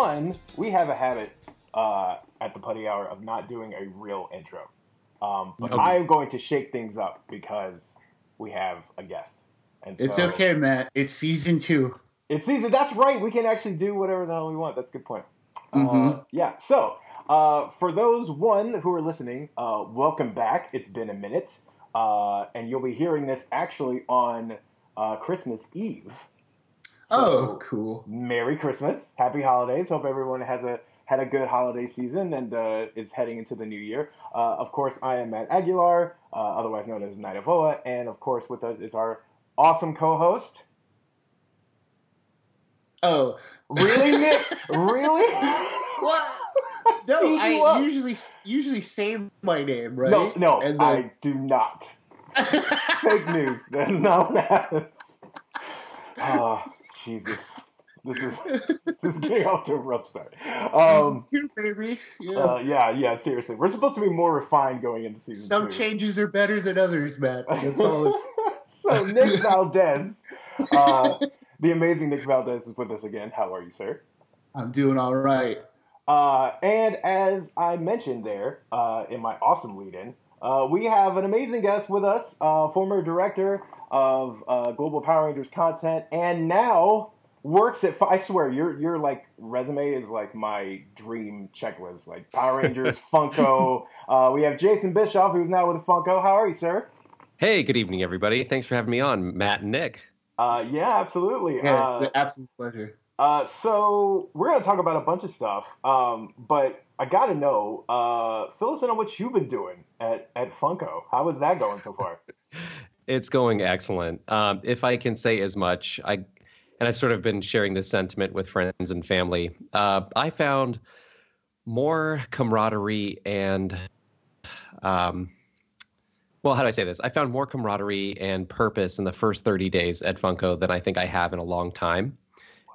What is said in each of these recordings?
one, we have a habit uh, at the Putty Hour of not doing a real intro. Um, but Okay. I am going to shake things up because we have a guest. And so, It's okay, Matt. It's season two. It's season. That's right. We can actually do whatever the hell we want. That's a good point. Uh, Mhm. yeah. So, uh, for those one who are listening, uh, welcome back. It's been a minute, uh, and you'll be hearing this actually on uh, Christmas Eve. Oh, cool. Merry Christmas, Happy Holidays. Hope everyone has a had a good holiday season and uh, is heading into the new year. Uh, of course, I am Matt Aguilar, uh, otherwise known as Knight of Oa, and of course, with us is our awesome co-host. Oh, Really, Nick? really? what? No, I up. usually usually say my name, right? No, no, And I do not. Fake news. That's not what happens. Oh, Jesus. This is this is getting off to a rough start. Um, two, baby. Yeah. uh, yeah, yeah, seriously. We're supposed to be more refined going into season Some two. changes are better than others, Matt. That's all. so Nick Valdez, uh, the amazing Nick Valdez is with us again. How are you, sir? I'm doing all right. Uh, and as I mentioned there uh, in my awesome lead-in, uh, we have an amazing guest with us, uh, former director of uh, Global Power Rangers content, and now works at. I swear, your your like resume is like my dream checklist. Like Power Rangers, Funko. Uh, we have Jason Bischoff, who's now with Funko. How are you, sir? Hey, good evening, everybody. Thanks for having me on, Matt and Nick. Uh, yeah, absolutely. Yeah, Uh, it's an absolute pleasure. Uh, so we're gonna talk about a bunch of stuff, um, but I gotta know, uh, fill us in on what you've been doing at at Funko. How is that going so far? It's going excellent. Um, if I can say as much, I and I've sort of been sharing this sentiment with friends and family. Uh, I found more camaraderie and, um, well, how do I say this? I found more camaraderie and purpose in the first 30 days at Funko than I think I have in a long time,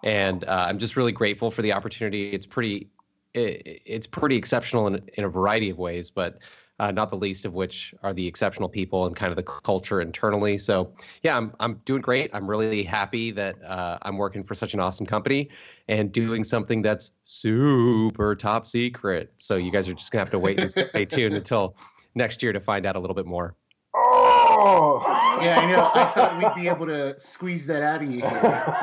and uh, I'm just really grateful for the opportunity. It's pretty, it, it's pretty exceptional in in a variety of ways, but uh, not the least of which are the exceptional people and kind of the culture internally. So yeah, I'm I'm doing great. I'm really happy that uh, I'm working for such an awesome company and doing something that's super top secret. So you guys are just gonna have to wait and stay tuned until next year to find out a little bit more. Oh, Yeah, I know. I thought we'd be able to squeeze that out of you. Here,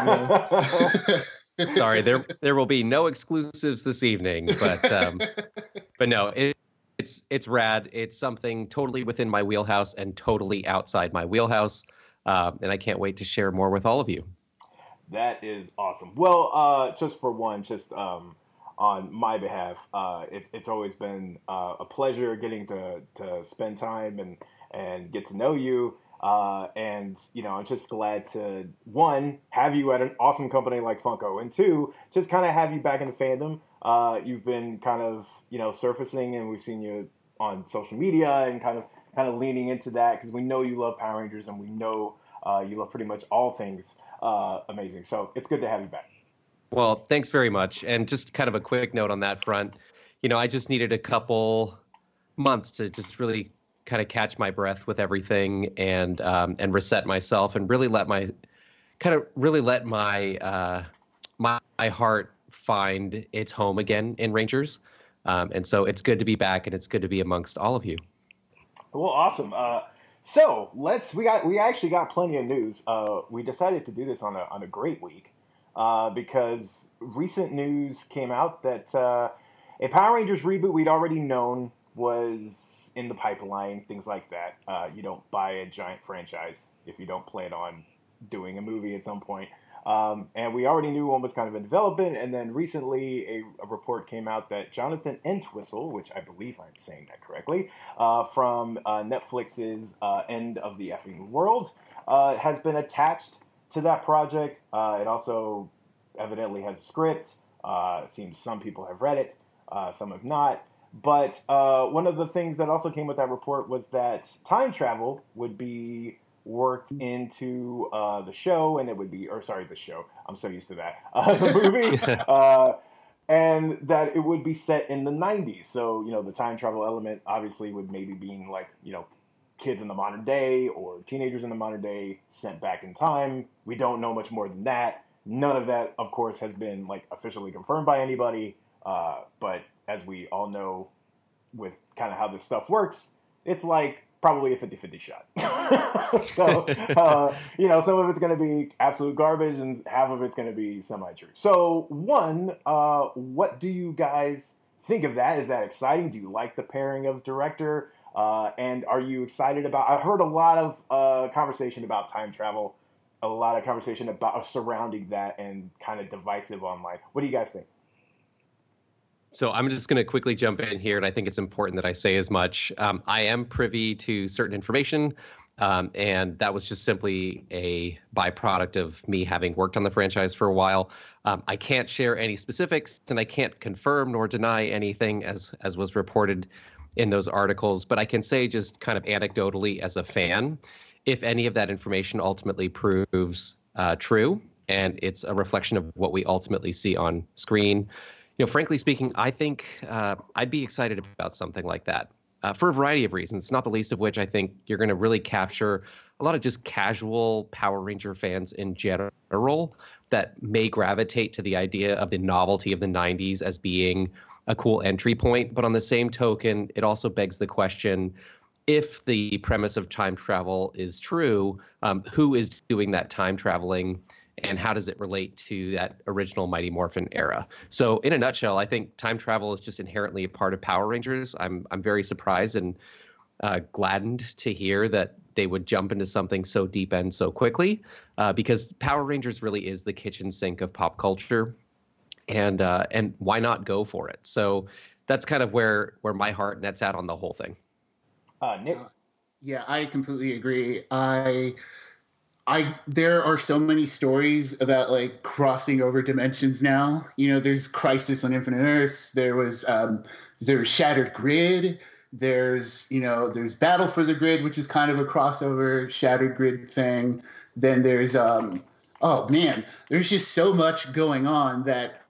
you know? Sorry, there there will be no exclusives this evening, but um, but no, it, it's it's rad. It's something totally within my wheelhouse and totally outside my wheelhouse, um, and I can't wait to share more with all of you. that is awesome. Well, uh, just for one, just um, on my behalf, uh, it's it's always been uh, a pleasure getting to to spend time and and get to know you. Uh, and you know, I'm just glad to one have you at an awesome company like Funko, and two, just kind of have you back in the fandom. Uh, you've been kind of you know surfacing, and we've seen you on social media and kind of kind of leaning into that because we know you love Power Rangers, and we know uh, you love pretty much all things uh, amazing. So it's good to have you back. Well, thanks very much. And just kind of a quick note on that front. You know, I just needed a couple months to just really kind of catch my breath with everything and um, and reset myself and really let my kind of really let my uh, my, my heart find its home again in Rangers. Um, and so it's good to be back and it's good to be amongst all of you. Well, awesome. Uh, so let's we got we actually got plenty of news. Uh, we decided to do this on a on a great week uh, because recent news came out that uh, a Power Rangers reboot we'd already known was in the pipeline. Things like that. Uh, you don't buy a giant franchise if you don't plan on doing a movie at some point. Um, and we already knew one was kind of in development. And then recently, a, a report came out that Jonathan Entwistle, which I believe I'm saying that correctly, uh, from uh, Netflix's uh, End of the Effing World, uh, has been attached to that project. Uh, it also evidently has a script. Uh, seems some people have read it, some have not. But one of the things that also came with that report was that time travel would be worked into uh, the show, and it would be, or sorry, the show. I'm so used to that. Uh, the movie, uh, and that it would be set in the 90s. So you know, the time travel element obviously would maybe being like you know, kids in the modern day or teenagers in the modern day sent back in time. We don't know much more than that. None of that, of course, has been like officially confirmed by anybody. Uh, but as we all know, with kind of how this stuff works, it's like probably a 50-50 shot. so, uh, you know, some of it's going to be absolute garbage and half of it's going to be semi-true. So, one, uh, what do you guys think of that? Is that exciting? Do you like the pairing of director? Uh, and are you excited about? I heard a lot of uh, conversation about time travel, a lot of conversation about surrounding that, and kind of divisive online. What do you guys think? So I'm just going to quickly jump in here, and I think it's important that I say as much. Um, I am privy to certain information, um, and that was just simply a byproduct of me having worked on the franchise for a while. Um, I can't share any specifics, and I can't confirm nor deny anything as as was reported in those articles. But I can say, just kind of anecdotally, as a fan, if any of that information ultimately proves uh, true, and it's a reflection of what we ultimately see on screen know, frankly speaking, I think uh, I'd be excited about something like that uh, for a variety of reasons, not the least of which I think you're going to really capture a lot of just casual Power Ranger fans in general that may gravitate to the idea of the novelty of the 90s as being a cool entry point. But on the same token, it also begs the question if the premise of time travel is true, um, who is doing that time traveling? And how does it relate to that original Mighty Morphin era? So, in a nutshell, I think time travel is just inherently a part of Power Rangers. I'm I'm very surprised and uh, gladdened to hear that they would jump into something so deep and so quickly, uh, because Power Rangers really is the kitchen sink of pop culture, and uh, and why not go for it? So that's kind of where where my heart nets out on the whole thing. Uh, Nick, yeah, I completely agree. I I there are so many stories about like crossing over dimensions now. You know, there's Crisis on Infinite Earths. There was um, there's Shattered Grid. There's you know there's Battle for the Grid, which is kind of a crossover Shattered Grid thing. Then there's um oh man, there's just so much going on that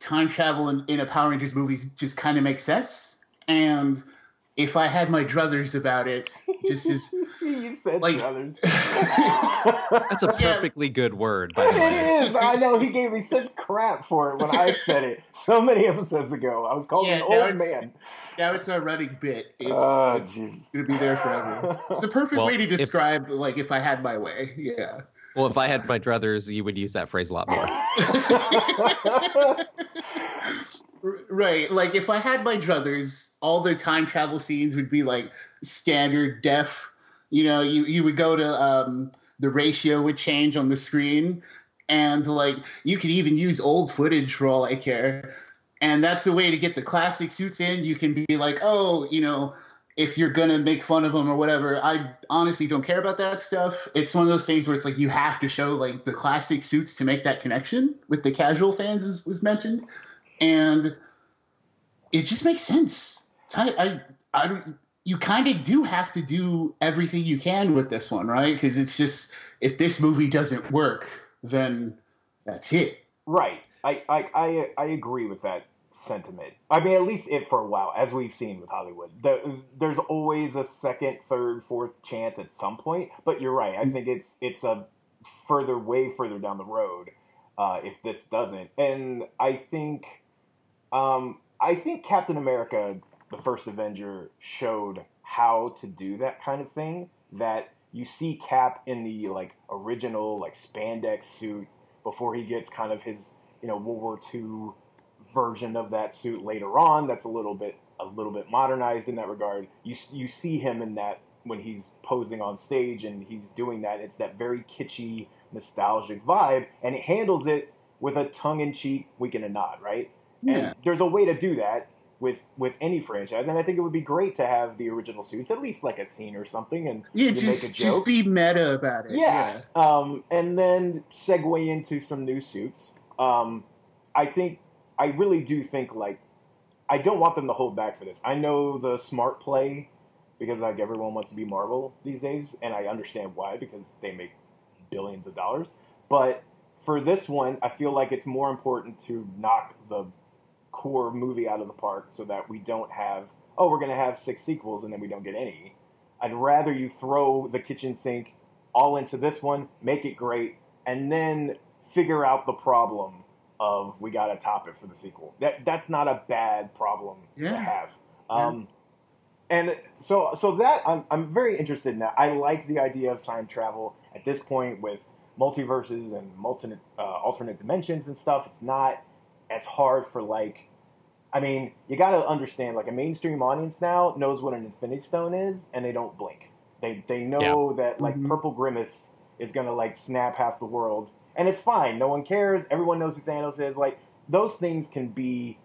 time travel in, in a Power Rangers movie just kind of makes sense. And if I had my druthers about it, just as you said like, druthers. That's a perfectly yeah. good word. By way. It is. I know he gave me such crap for it when I said it so many episodes ago. I was called yeah, an old man. Now it's a running bit. It's, oh, it's gonna be there forever. It's the perfect well, way to describe if, like if I had my way. Yeah. Well, if I had my druthers, you would use that phrase a lot more. Right. Like if I had my druthers, all the time travel scenes would be like standard def. You know, you, you would go to um, the ratio would change on the screen. And like you could even use old footage for all I care. And that's a way to get the classic suits in. You can be like, oh, you know, if you're gonna make fun of them or whatever, I honestly don't care about that stuff. It's one of those things where it's like you have to show like the classic suits to make that connection with the casual fans, as was mentioned and it just makes sense. I, I, I you kind of do have to do everything you can with this one, right? Because it's just if this movie doesn't work, then that's it. Right. I, I, I, I agree with that sentiment. I mean, at least it for a while, as we've seen with Hollywood. The, there's always a second, third, fourth chance at some point. But you're right. I think it's it's a further, way further down the road uh, if this doesn't. And I think um, I think Captain America, the first Avenger, showed how to do that kind of thing. That you see Cap in the like original like spandex suit before he gets kind of his you know World War II version of that suit later on. That's a little bit a little bit modernized in that regard. You you see him in that when he's posing on stage and he's doing that. It's that very kitschy, nostalgic vibe, and it handles it with a tongue in cheek wink and a nod, right? Yeah. And there's a way to do that with with any franchise, and I think it would be great to have the original suits, at least like a scene or something, and yeah, just just be meta about it. Yeah, yeah. Um, and then segue into some new suits. Um, I think I really do think like I don't want them to hold back for this. I know the smart play because like everyone wants to be Marvel these days, and I understand why because they make billions of dollars. But for this one, I feel like it's more important to knock the core movie out of the park so that we don't have oh we're going to have six sequels and then we don't get any i'd rather you throw the kitchen sink all into this one make it great and then figure out the problem of we got to top it for the sequel. That that's not a bad problem Yeah. to have. Um, And so so that I'm I'm very interested in that. I like the idea of time travel at this point with multiverses and multi, uh, alternate dimensions and stuff. It's not as hard for like. I mean, you got to understand like a mainstream audience now knows what an Infinity Stone is, and they don't blink. They they know that like Mhm. Purple Grimace is gonna like snap half the world, and it's fine. No one cares. Everyone knows who Thanos is. Like those things can be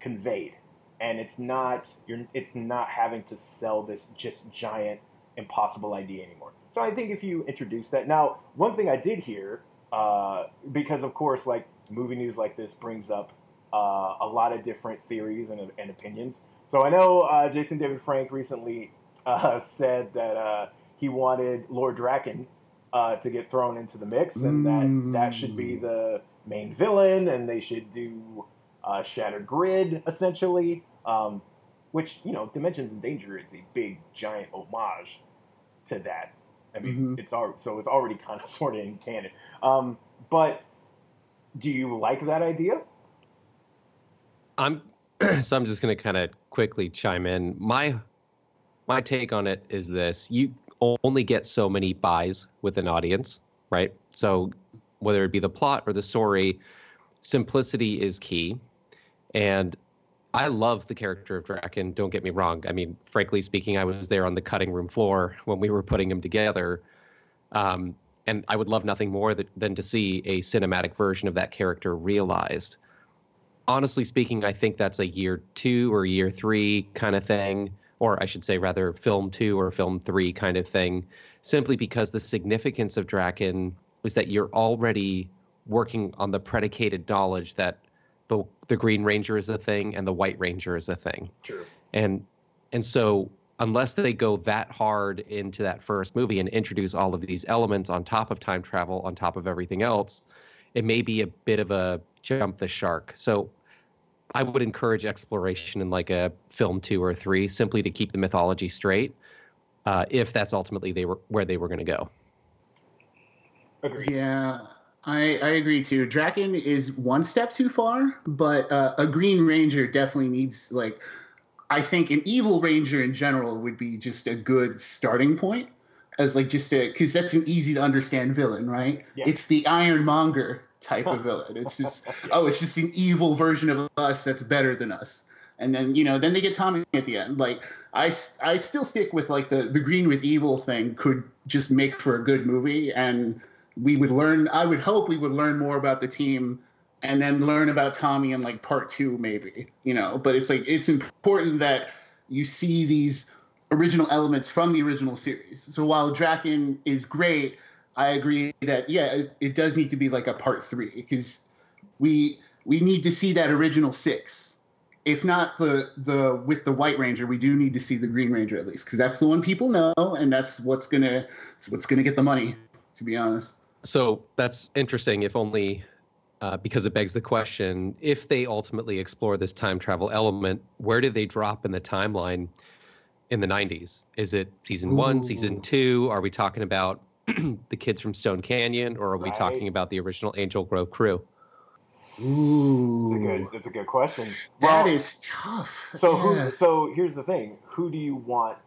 conveyed, and it's not you're it's not having to sell this just giant impossible idea anymore. So I think if you introduce that now, one thing I did hear uh, because of course like movie news like this brings up uh, a lot of different theories and, and opinions. So I know uh, Jason David Frank recently uh, said that uh, he wanted Lord Drakkon uh, to get thrown into the mix, and that that should be Mm. the main villain, and they should do uh, Shattered Grid essentially, um, which you know Dimensions in Danger is a big giant homage to that. I mean, Mhm. it's al- so it's already kind of sort of in canon. Um, but do you like that idea? I'm so I'm just going to kind of quickly chime in. My my take on it is this: you only get so many buys with an audience, right? So whether it be the plot or the story, simplicity is key. And I love the character of Drakkon. Don't get me wrong. I mean, frankly speaking, I was there on the cutting room floor when we were putting him together. Um, and I would love nothing more that, than to see a cinematic version of that character realized honestly speaking, I think that's a year two or year three kind of thing, or I should say, rather, film two or film three kind of thing, simply because the significance of Drakkon is that you're already working on the predicated knowledge that the the Green Ranger is a thing and the White Ranger is a thing, True. and and so unless they go that hard into that first movie and introduce all of these elements on top of time travel, on top of everything else, it may be a bit of a jump the shark. So I would encourage exploration in like a film two or three, simply to keep the mythology straight, uh, if that's ultimately they were where they were going to go. Agreed. Yeah, I I agree too. Drakkon is one step too far, but uh, a Green Ranger definitely needs like. I think an evil ranger in general would be just a good starting point as like just a because that's an easy to understand villain, right? Yeah. It's the Ironmonger type of villain. It's just oh, it's just an evil version of us that's better than us. And then you know, then they get Tommy at the end. Like I, I still stick with like the the green with evil thing could just make for a good movie, and we would learn. I would hope we would learn more about the team, and then learn about Tommy in like part two, maybe. You know, but it's like it's important that you see these original elements from the original series. So while Drakkon is great, I agree that yeah, it, it does need to be like a part three because we we need to see that original six. If not the the with the White Ranger, we do need to see the Green Ranger at least because that's the one people know, and that's what's gonna it's what's gonna get the money. To be honest. So that's interesting, if only uh, because it begs the question: if they ultimately explore this time travel element, where do they drop in the timeline in the '90s? Is it season one, season two? Are we talking about the kids from Stone Canyon, or are we Right. talking about the original Angel Grove crew? Ooh, That's a good. That's a good question. That Well, is tough. So Yeah. who? So here's the thing. Who do you want?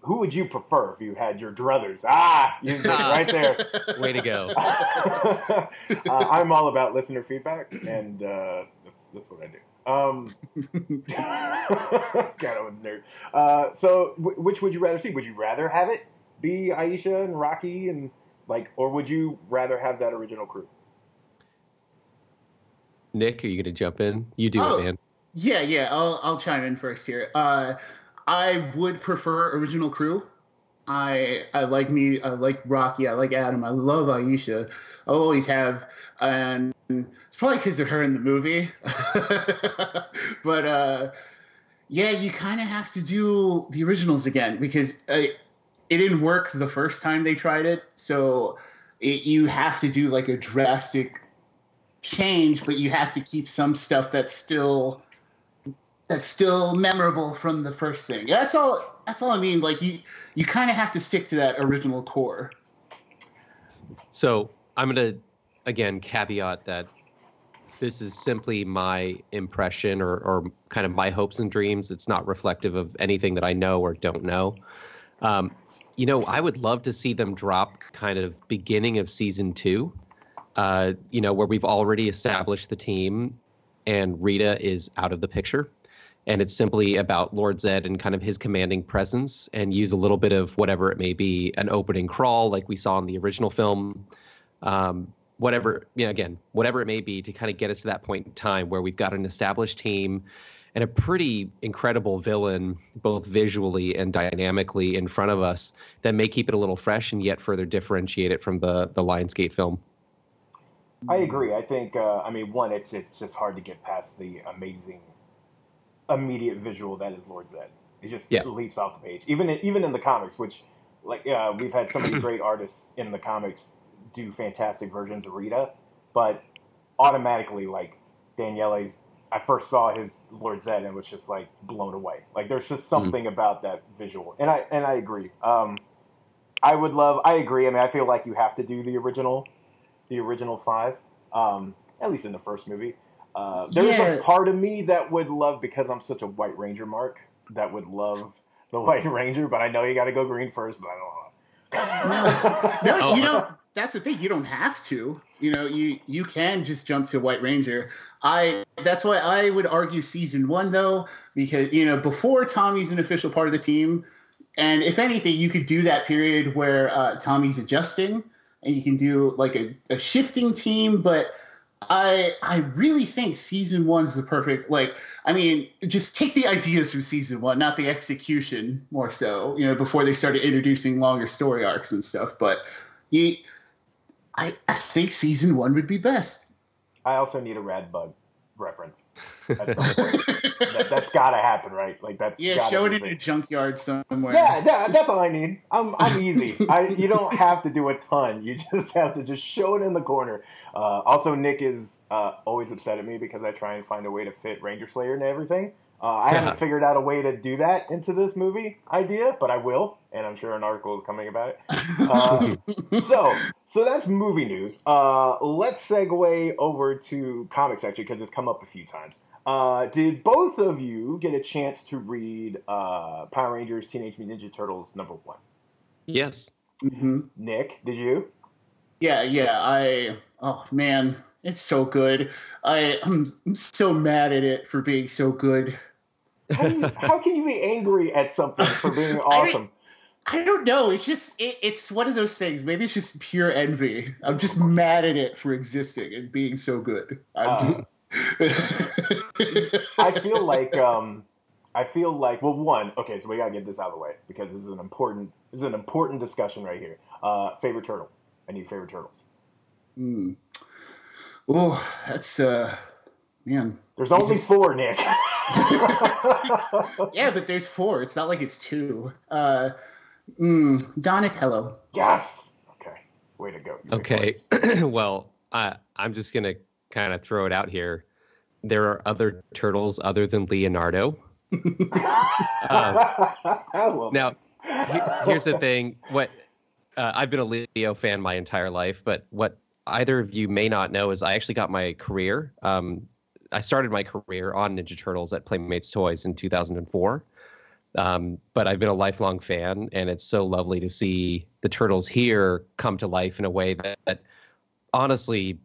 Who would you prefer if you had your druthers? Ah, you did right there. Way to go! uh, I'm all about listener feedback, and uh, that's that's what I do. Um, God, I'm a nerd. Uh, so, w- which would you rather see? Would you rather have it be Aisha and Rocky, and like, or would you rather have that original crew? Nick, are you going to jump in? You do Oh. it, man. Yeah, yeah. I'll I'll chime in first here. Uh, I would prefer original crew. I I like me. I like Rocky. I like Adam. I love Aisha. I always have, and it's probably because of her in the movie. but uh, yeah, you kind of have to do the originals again because uh, it didn't work the first time they tried it. So it, you have to do like a drastic change, but you have to keep some stuff that's still that's still memorable from the first thing. That's all. That's all I mean. Like you, you kind of have to stick to that original core. So I'm going to again caveat that this is simply my impression or, or kind of my hopes and dreams. It's not reflective of anything that I know or don't know. Um, you know, I would love to see them drop kind of beginning of season two, uh, you know, where we've already established the team and Rita is out of the picture. And it's simply about Lord Zed and kind of his commanding presence and use a little bit of whatever it may be, an opening crawl like we saw in the original film. Um, whatever, you know, again, whatever it may be to kind of get us to that point in time where we've got an established team and a pretty incredible villain, both visually and dynamically, in front of us that may keep it a little fresh and yet further differentiate it from the the Lionsgate film. I agree. I think. Uh, I mean, one, it's it's just hard to get past the amazing, immediate visual that is Lord Zed. It just Yeah. leaps off the page. Even in, even in the comics, which like uh, we've had so many great artists in the comics do fantastic versions of Rita, but automatically like Daniele's. I first saw his Lord Zed and was just like blown away. Like there's just something about that visual, and I and I agree. Um, I would love. I agree. I mean, I feel like you have to do the original, the original five. Um, at least in the first movie. Uh, there's Yeah. a part of me that would love because I'm such a White Ranger mark that would love the White Ranger, but I know you got to go green first. But I don't know. No, you Oh. don't. That's the thing. You don't have to. You know, you you can just jump to White Ranger. I. That's why I would argue season one though, because you know before Tommy's an official part of the team, and if anything, you could do that period where uh, Tommy's adjusting, and you can do like a, a shifting team. But I I really think season one's the perfect. Like, I mean, just take the ideas from season one, not the execution more so. You know, before they started introducing longer story arcs and stuff. But you, I I think season one would be best. I also need a RadBug reference. At some point. that, that's got to happen, right? Like that's Yeah, show it in a junkyard somewhere. Yeah, yeah, that's all I need. I'm I'm easy. I you don't have to do a ton. You just have to just show it in the corner. Uh, also, Nick is uh, always upset at me because I try and find a way to fit Ranger Slayer and everything. Uh, I Yeah. haven't figured out a way to do that into this movie idea, but I will, and I'm sure an article is coming about it. Uh, so, so that's movie news. Uh, let's segue over to comics actually because it's come up a few times. Uh, did both of you get a chance to read uh, Power Rangers Teenage Mutant Ninja Turtles number one? Yes. hmm Nick, did you? Yeah, yeah. I oh man, it's so good. I I'm, I'm so mad at it for being so good. How, you, how can you be angry at something for being I- awesome? I don't know. It's just it, it's one of those things. Maybe it's just pure envy. I'm just mad at it for existing and being so good. I'm Uh, just. I feel like um, I feel like well, one. Okay, so we gotta get this out of the way because this is an important this is an important discussion right here. Uh, favorite turtle. I need favorite turtles. Hmm. Oh, that's uh, man. There's only just- four, Nick. Yeah, but there's four. It's not like it's two. Uh, mm, Donatello. yes. Okay. Way to go. You Okay. well, I I'm just gonna kind of throw it out here. There are other turtles other than Leonardo. Uh, now, he- here's the thing. What uh, I've been a Leo fan my entire life, but what either of you may not know is I actually got my career. Um, I started my career on Ninja Turtles at Playmates Toys in 2004. Um, but I've been a lifelong fan, and it's so lovely to see the turtles here come to life in a way that, that honestly,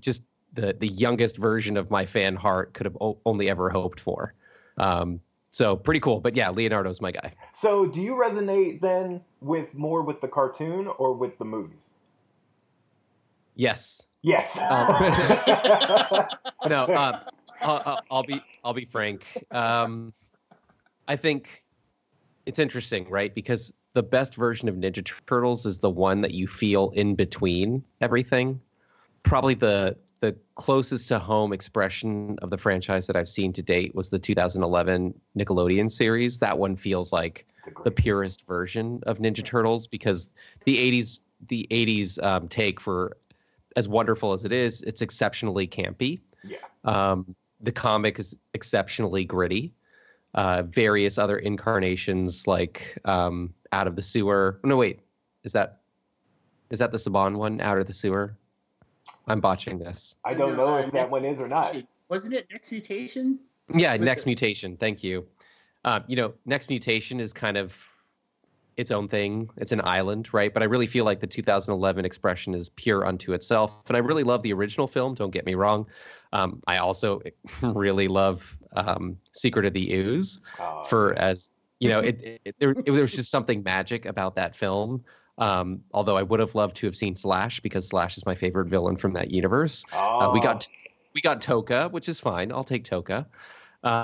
just the the youngest version of my fan heart could have o- only ever hoped for. Um, so pretty cool. But yeah, Leonardo's my guy. So, do you resonate then with more with the cartoon or with the movies? Yes. Yes. Um, no, uh, I'll, I'll- I'll be I'll be frank. Um, I think it's interesting, right? Because the best version of Ninja Turtles is the one that you feel in between everything. Probably the the closest to home expression of the franchise that I've seen to date was the 2011 Nickelodeon series. That one feels like the purest version of Ninja Turtles because the 80s the 80s um, take for as wonderful as it is, it's exceptionally campy. Yeah. Um, the comic is exceptionally gritty. Uh, various other incarnations like um, Out of the Sewer. No, wait, is that is that the Saban one? Out of the Sewer. I'm botching this. I don't know if that one is or not. Wasn't it Next Mutation? Yeah, Next Mutation. Thank you. Uh, you know, Next Mutation is kind of its own thing. It's an island, right? But I really feel like the 2011 expression is pure unto itself. And I really love the original film. Don't get me wrong. Um, I also really love um, Secret of the Ooze oh, for as you know, it, it, there, it, there was just something magic about that film. Um, although I would have loved to have seen Slash because Slash is my favorite villain from that universe. Oh. Uh, we got oh. we got Tokka, which is fine. I'll take Tokka.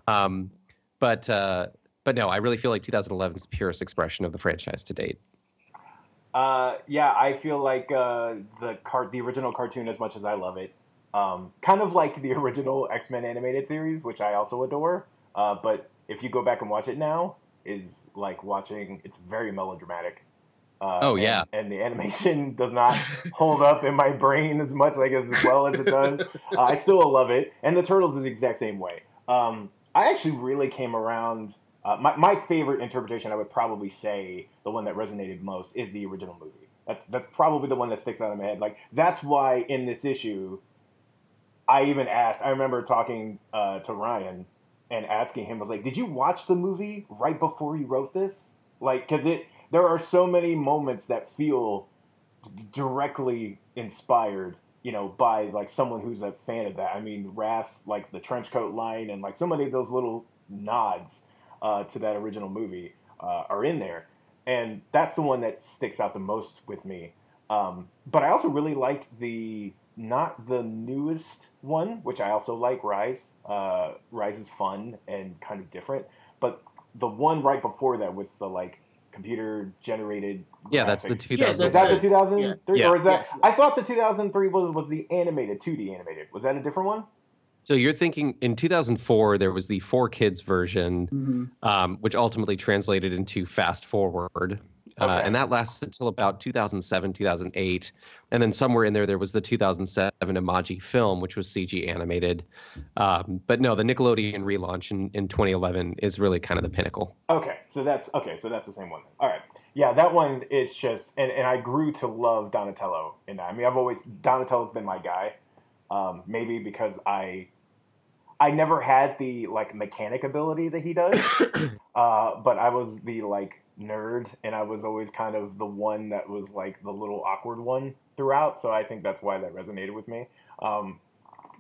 Um, but uh, but no, I really feel like 2011 is the purest expression of the franchise to date. Uh, yeah, I feel like uh, the cart, the original cartoon, as much as I love it, um, kind of like the original X Men animated series, which I also adore. Uh, but if you go back and watch it now, is like watching. It's very melodramatic. Uh, oh yeah, and, the animation does not hold up in my brain as much like as well as it does. Uh, I still love it, and the turtles is the exact same way. Um, I actually really came around. Uh, my my favorite interpretation, I would probably say, the one that resonated most is the original movie. That's that's probably the one that sticks out in my head. Like that's why in this issue, I even asked. I remember talking uh, to Ryan and asking him, was like, "Did you watch the movie right before you wrote this?" Like, because it there are so many moments that feel directly inspired you know, by like someone who's a fan of that. I mean, Raph, like the trench coat line, and like so many of those little nods uh, to that original movie uh, are in there, and that's the one that sticks out the most with me. Um, but I also really liked the not the newest one, which I also like. Rise, uh, Rise is fun and kind of different, but the one right before that with the like computer generated. Yeah, graphics. that's the 2000. Yeah, is that the 2003 yeah. or is that? Yes. I thought the 2003 was was the animated 2D animated. Was that a different one? So you're thinking in 2004 there was the 4Kids version, mm-hmm. um, which ultimately translated into Fast Forward, okay. Uh, and that lasted until about 2007, 2008. And then somewhere in there, there was the 2007 Imagi film, which was CG animated. Um, but no, the Nickelodeon relaunch in, in 2011 is really kind of the pinnacle. Okay. So that's okay. So that's the same one. All right. Yeah. That one is just, and, and I grew to love Donatello in that. I mean, I've always, Donatello's been my guy. Um, maybe because I I never had the like mechanic ability that he does, uh, but I was the like nerd, and I was always kind of the one that was like the little awkward one throughout. So I think that's why that resonated with me. Um,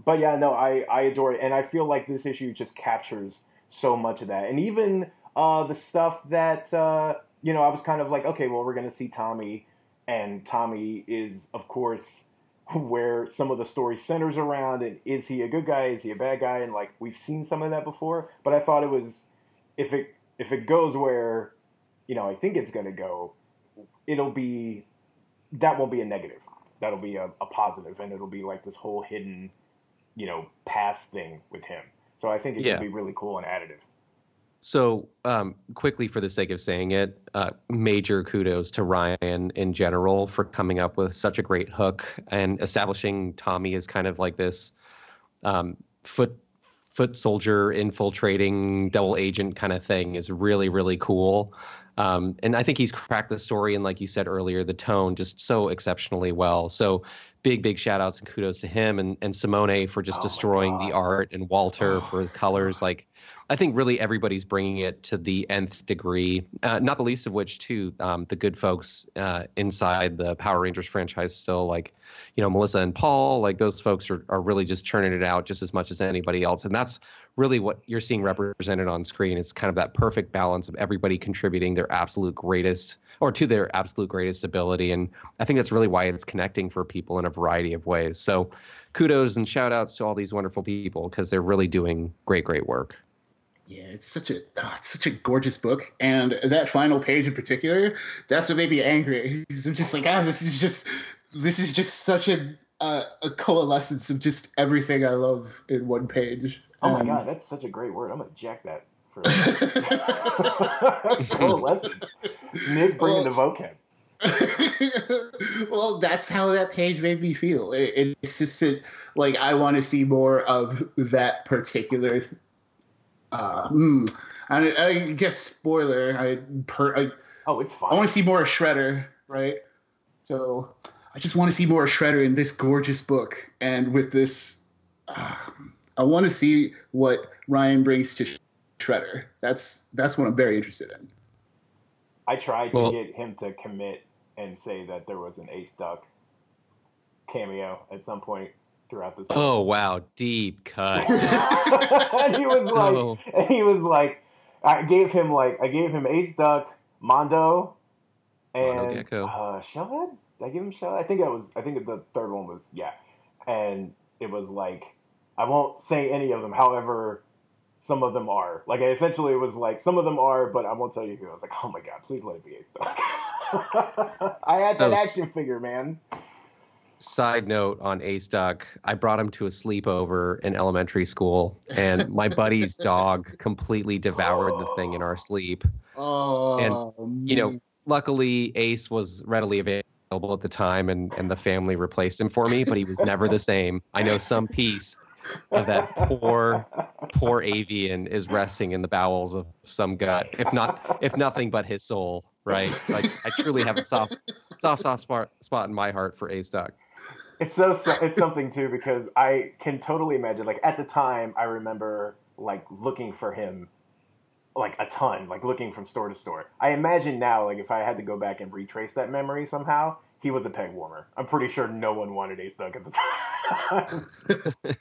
but yeah, no, I I adore it, and I feel like this issue just captures so much of that, and even uh, the stuff that uh, you know I was kind of like, okay, well, we're gonna see Tommy, and Tommy is of course where some of the story centers around and is he a good guy is he a bad guy and like we've seen some of that before but i thought it was if it if it goes where you know, I think it's going to go, it'll be, that won't be a negative. That'll be a, a positive, and it'll be like this whole hidden, you know, past thing with him. So I think it yeah. could be really cool and additive. So, um, quickly, for the sake of saying it, uh, major kudos to Ryan in general for coming up with such a great hook and establishing Tommy as kind of like this um, foot foot soldier infiltrating double agent kind of thing is really really cool. Um, and I think he's cracked the story and, like you said earlier, the tone just so exceptionally well. So big, big shout outs and kudos to him and, and Simone for just oh destroying the art and Walter for his colors. Like, I think really everybody's bringing it to the nth degree. Uh, not the least of which, too, um, the good folks uh, inside the Power Rangers franchise still like you know Melissa and Paul, like those folks are are really just churning it out just as much as anybody else, and that's really what you're seeing represented on screen. It's kind of that perfect balance of everybody contributing their absolute greatest or to their absolute greatest ability, and I think that's really why it's connecting for people in a variety of ways. So, kudos and shout outs to all these wonderful people because they're really doing great, great work. Yeah, it's such a oh, it's such a gorgeous book, and that final page in particular, that's what made me angry. I'm just like, ah, this is just this is just such a uh, a coalescence of just everything I love in one page. Oh my god, that's such a great word. I'm gonna jack that for coalescence. Nick bringing well, the vocab. well, that's how that page made me feel. It, it's just like I want to see more of that particular. Uh, mm, I, I, guess spoiler. I per. I, oh, it's fine. I want to see more of Shredder, right? So I just want to see more of Shredder in this gorgeous book, and with this, uh, I want to see what Ryan brings to Shredder. That's that's what I'm very interested in. I tried Well- to get him to commit and say that there was an Ace Duck cameo at some point throughout this. Oh wow, deep cut. and he was like, Oh. and he was like, I gave him like, I gave him Ace Duck, Mondo, Mondo and Gecko. uh, Shellhead. Did I give him Shellhead? I think that was. I think the third one was yeah, and it was like, I won't say any of them. However, some of them are like I essentially it was like some of them are, but I won't tell you who. I was like, oh my god, please let it be Ace Duck. I had that action figure, man. Side note on Ace Duck, I brought him to a sleepover in elementary school, and my buddy's dog completely devoured the thing in our sleep. Oh, and you know. Luckily, Ace was readily available at the time, and, and the family replaced him for me, but he was never the same. I know some piece of that poor, poor avian is resting in the bowels of some gut, if not, if nothing but his soul. Right? Like I truly have a soft, soft, soft spot, spot in my heart for Ace Duck. It's so so- it's something too because I can totally imagine like at the time I remember like looking for him like a ton like looking from store to store. I imagine now like if I had to go back and retrace that memory somehow he was a peg warmer. I'm pretty sure no one wanted Ace Duck at the time.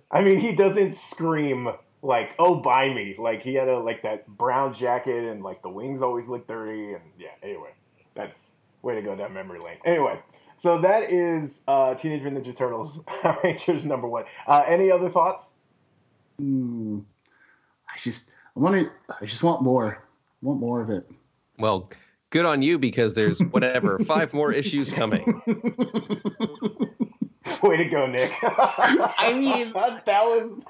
I mean he doesn't scream like oh buy me like he had a like that brown jacket and like the wings always look dirty and yeah anyway that's way to go down memory lane anyway so that is uh, Teenage Mutant Ninja Turtles Power Rangers number one. Uh, any other thoughts? Hmm. I just I want to. I just want more. I want more of it. Well, good on you because there's whatever five more issues coming. Way to go, Nick. I mean- that was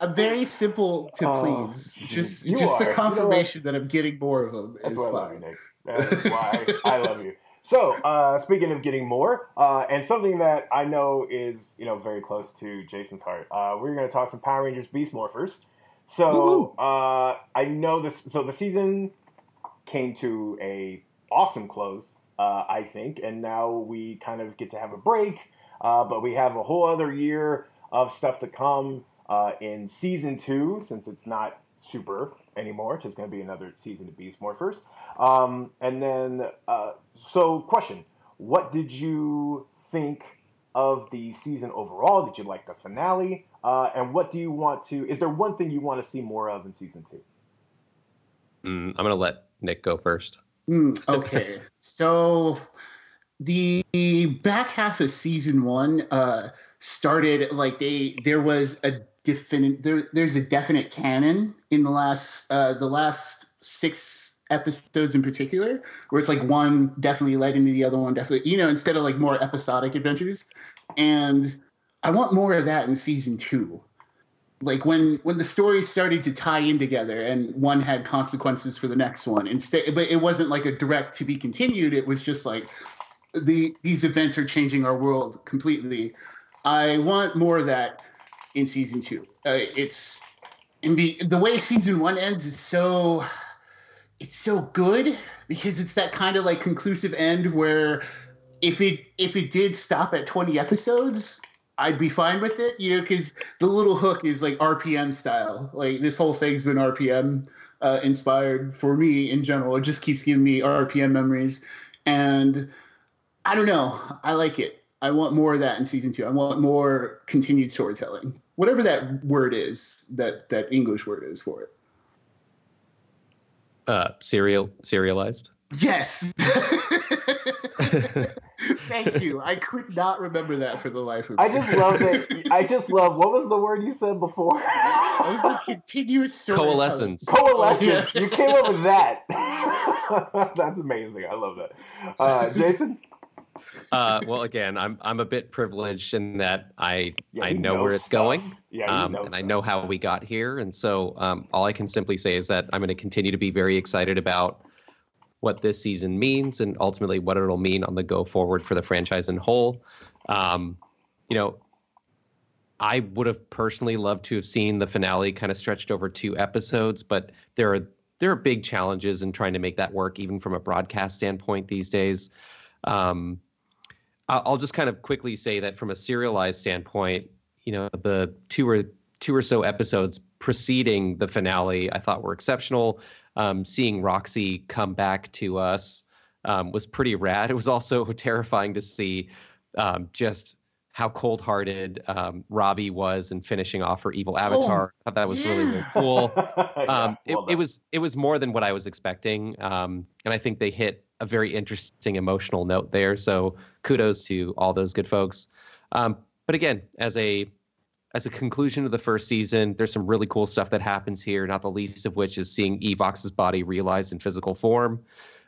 I'm very simple to Oh, please. Just You just are. You the know confirmation that I'm getting more of them that's why I love you. Nick. That is why I love you. So, uh, speaking of getting more, uh, and something that I know is you know very close to Jason's heart, uh, we're going to talk some Power Rangers Beast Morphers. So, uh, I know this. So the season came to a awesome close, uh, I think, and now we kind of get to have a break. Uh, but we have a whole other year of stuff to come uh, in season two, since it's not super anymore. It's just going to be another season of Beast Morphers. Um, and then, uh, so question: What did you think of the season overall? Did you like the finale? Uh, and what do you want to? Is there one thing you want to see more of in season two? Mm, I'm gonna let Nick go first. Hmm, okay, so the back half of season one uh, started like they there was a definite there there's a definite canon in the last uh, the last six episodes in particular where it's like one definitely led into the other one definitely you know instead of like more episodic adventures. And I want more of that in season two. Like when when the stories started to tie in together and one had consequences for the next one instead but it wasn't like a direct to be continued it was just like the these events are changing our world completely. I want more of that in season two uh, it's and the way season one ends is so it's so good because it's that kind of like conclusive end where if it if it did stop at 20 episodes I'd be fine with it, you know, because the little hook is like RPM style. Like this whole thing's been RPM uh, inspired for me in general. It just keeps giving me RPM memories, and I don't know. I like it. I want more of that in season two. I want more continued storytelling, whatever that word is, that that English word is for it. Uh, serial serialized. Yes. Thank you. I could not remember that for the life of me. I just love that. I just love. What was the word you said before? It was a continuous storytelling. Coalescence. Coalescence. Yeah. You came up with that. That's amazing. I love that. Uh, Jason. Uh, well, again, I'm I'm a bit privileged in that I Yeah, I know, where it's stuff. going, Yeah, um, and I know how we got here, and so um, all I can simply say is that I'm going to continue to be very excited about what this season means and ultimately what it'll mean on the go forward for the franchise in whole. Um, you know, I would have personally loved to have seen the finale kind of stretched over two episodes, but there are there are big challenges in trying to make that work, even from a broadcast standpoint these days. Um, I'll just kind of quickly say that from a serialized standpoint, you know, the two or two or so episodes preceding the finale, I thought were exceptional. Um, seeing Roxy come back to us um, was pretty rad. It was also terrifying to see um, just how cold-hearted um, Robbie was in finishing off her evil avatar. Oh, I thought that was yeah. really, really cool. yeah, um, well it, it, was it was more than what I was expecting, um, and I think they hit a very interesting emotional note there. So kudos to all those good folks. Um, but again, as a as a conclusion of the first season, there's some really cool stuff that happens here. Not the least of which is seeing Evox's body realized in physical form.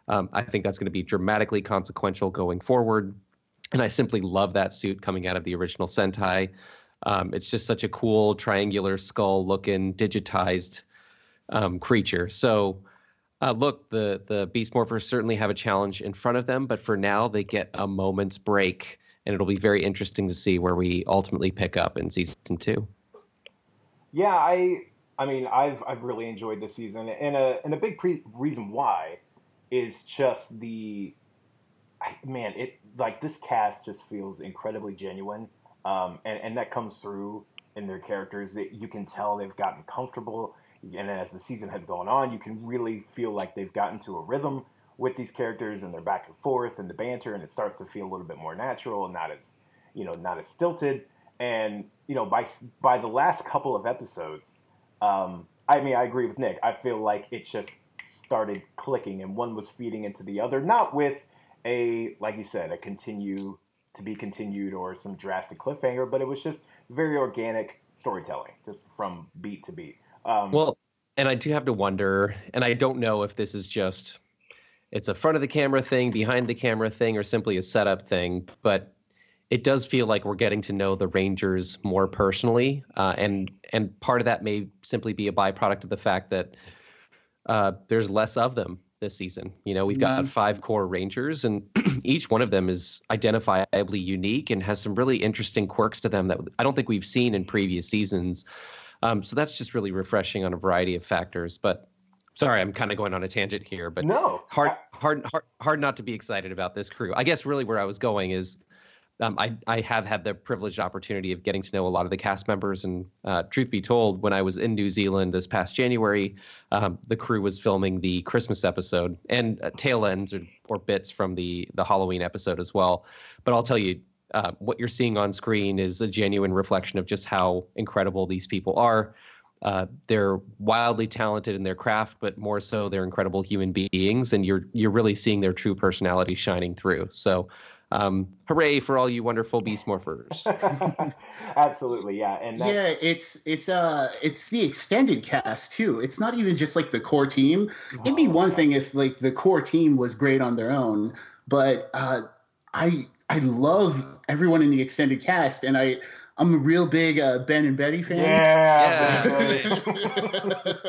Um, I think that's going to be dramatically consequential going forward and I simply love that suit coming out of the original Sentai. Um, it's just such a cool triangular skull looking digitized um, creature. So, uh, look, the the Beast Morphers certainly have a challenge in front of them, but for now they get a moment's break, and it'll be very interesting to see where we ultimately pick up in season two. Yeah, I I mean I've I've really enjoyed this season, and a and a big pre- reason why is just the man it like this cast just feels incredibly genuine, um, and and that comes through in their characters. That you can tell they've gotten comfortable, and as the season has gone on, you can really feel like they've gotten to a rhythm with these characters and they're back and forth and the banter, and it starts to feel a little bit more natural and not as you know not as stilted. And you know by by the last couple of episodes, um, I mean I agree with Nick. I feel like it just started clicking and one was feeding into the other, not with a like you said a continue to be continued or some drastic cliffhanger, but it was just very organic storytelling, just from beat to beat. Um, well, and I do have to wonder, and I don't know if this is just it's a front of the camera thing, behind the camera thing, or simply a setup thing, but it does feel like we're getting to know the Rangers more personally, uh, and and part of that may simply be a byproduct of the fact that uh, there's less of them this season. You know, we've got mm-hmm. five core Rangers, and each one of them is identifiably unique and has some really interesting quirks to them that I don't think we've seen in previous seasons. Um, so that's just really refreshing on a variety of factors. But sorry, I'm kind of going on a tangent here, but no, hard, hard, hard, hard not to be excited about this crew. I guess really where I was going is um, I, I have had the privileged opportunity of getting to know a lot of the cast members. And uh, truth be told, when I was in New Zealand this past January, um, the crew was filming the Christmas episode and uh, tail ends or, or bits from the, the Halloween episode as well. But I'll tell you, uh, what you're seeing on screen is a genuine reflection of just how incredible these people are. Uh, they're wildly talented in their craft, but more so they're incredible human beings, and you're you're really seeing their true personality shining through. So um, hooray for all you wonderful beast morphers! Absolutely, yeah, and yeah, it's it's uh it's the extended cast too. It's not even just like the core team. It'd be oh, one thing if like the core team was great on their own, but uh, I I love everyone in the extended cast, and I I'm a real big uh, Ben and Betty fan. Yeah. yeah.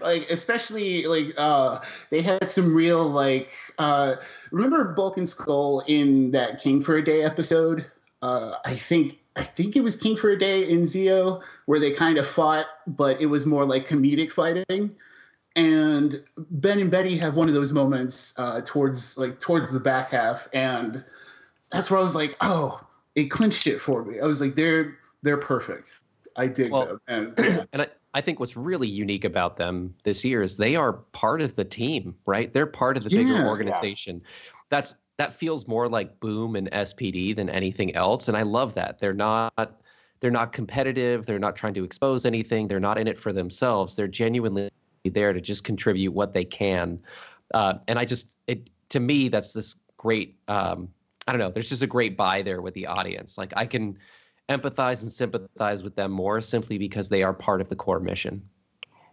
like especially like uh, they had some real like uh, remember Bulk and Skull in that King for a Day episode? Uh, I think I think it was King for a Day in Zeo where they kind of fought, but it was more like comedic fighting. And Ben and Betty have one of those moments uh, towards like towards the back half, and that's where I was like, oh, it clinched it for me. I was like, they're they're perfect. I dig well, them, and, yeah. and I, I think what's really unique about them this year is they are part of the team, right? They're part of the bigger organization. Yeah. That's that feels more like Boom and SPD than anything else, and I love that. They're not they're not competitive. They're not trying to expose anything. They're not in it for themselves. They're genuinely there to just contribute what they can. Uh, and I just it to me that's this great um, I don't know. There's just a great buy there with the audience. Like I can empathize and sympathize with them more simply because they are part of the core mission.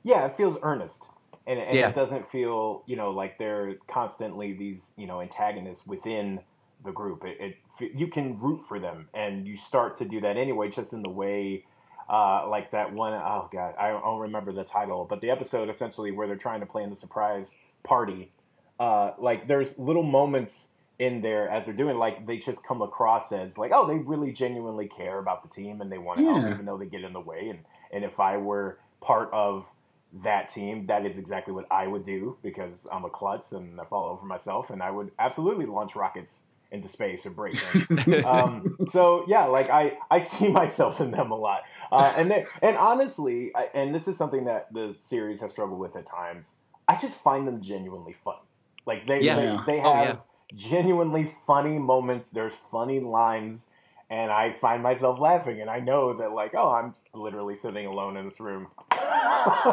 Yeah, it feels earnest. And, and yeah. it doesn't feel, you know, like they're constantly these, you know, antagonists within the group. It, it you can root for them, and you start to do that anyway, just in the way, uh, like that one. Oh god, I don't remember the title, but the episode essentially where they're trying to plan the surprise party. Uh, like there's little moments in there as they're doing like they just come across as like oh they really genuinely care about the team and they want to yeah. help even though they get in the way and and if i were part of that team that is exactly what i would do because i'm a klutz and i fall over myself and i would absolutely launch rockets into space or break them. um, so yeah, like I I see myself in them a lot, uh, and they, and honestly, I, and this is something that the series has struggled with at times. I just find them genuinely funny. Like they Yeah. they, they Oh, have yeah. Genuinely funny moments. There's funny lines. And I find myself laughing, and I know that, like, oh, I'm literally sitting alone in this room,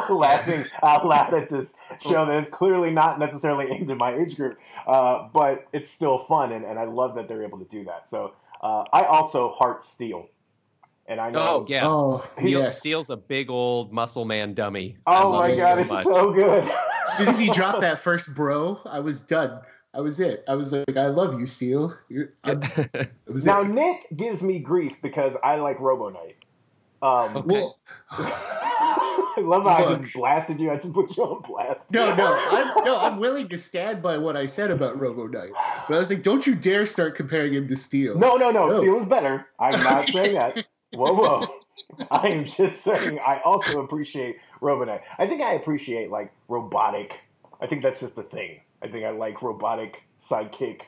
laughing out loud at this show that is clearly not necessarily aimed at my age group, uh, but it's still fun, and, and I love that they're able to do that. So uh, I also heart Steel, and I know. Oh yeah. Oh, Steel, yes. Steel's a big old muscle man dummy. Oh love my god, so it's much. so good. As soon as he dropped that first bro, I was done. I was it. I was like, I love you, Steel. You're, was now it. Nick gives me grief because I like Robo Knight. Um, Okay. Well, I love how I just blasted you. I just put you on blast. no, no, I'm no, I'm willing to stand by what I said about Robo Knight. But I was like, don't you dare start comparing him to Steel. No, no, no. No. Steel is better. I'm not saying that. Whoa, whoa. I am just saying I also appreciate Robo Knight. I think I appreciate like robotic. I think that's just the thing. I think I like robotic sidekick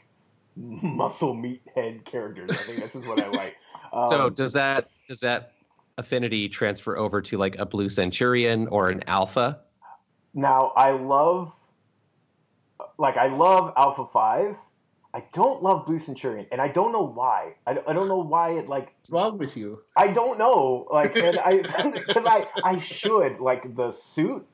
muscle meathead characters. I think this is what I like. Um, so does that does that affinity transfer over to like a blue centurion or an alpha? now I love, like I love Alpha Five. I don't love Blue Centurion, and I don't know why. I, I don't know why it like What's wrong with you? I don't know, like, and I because I I should like the suit,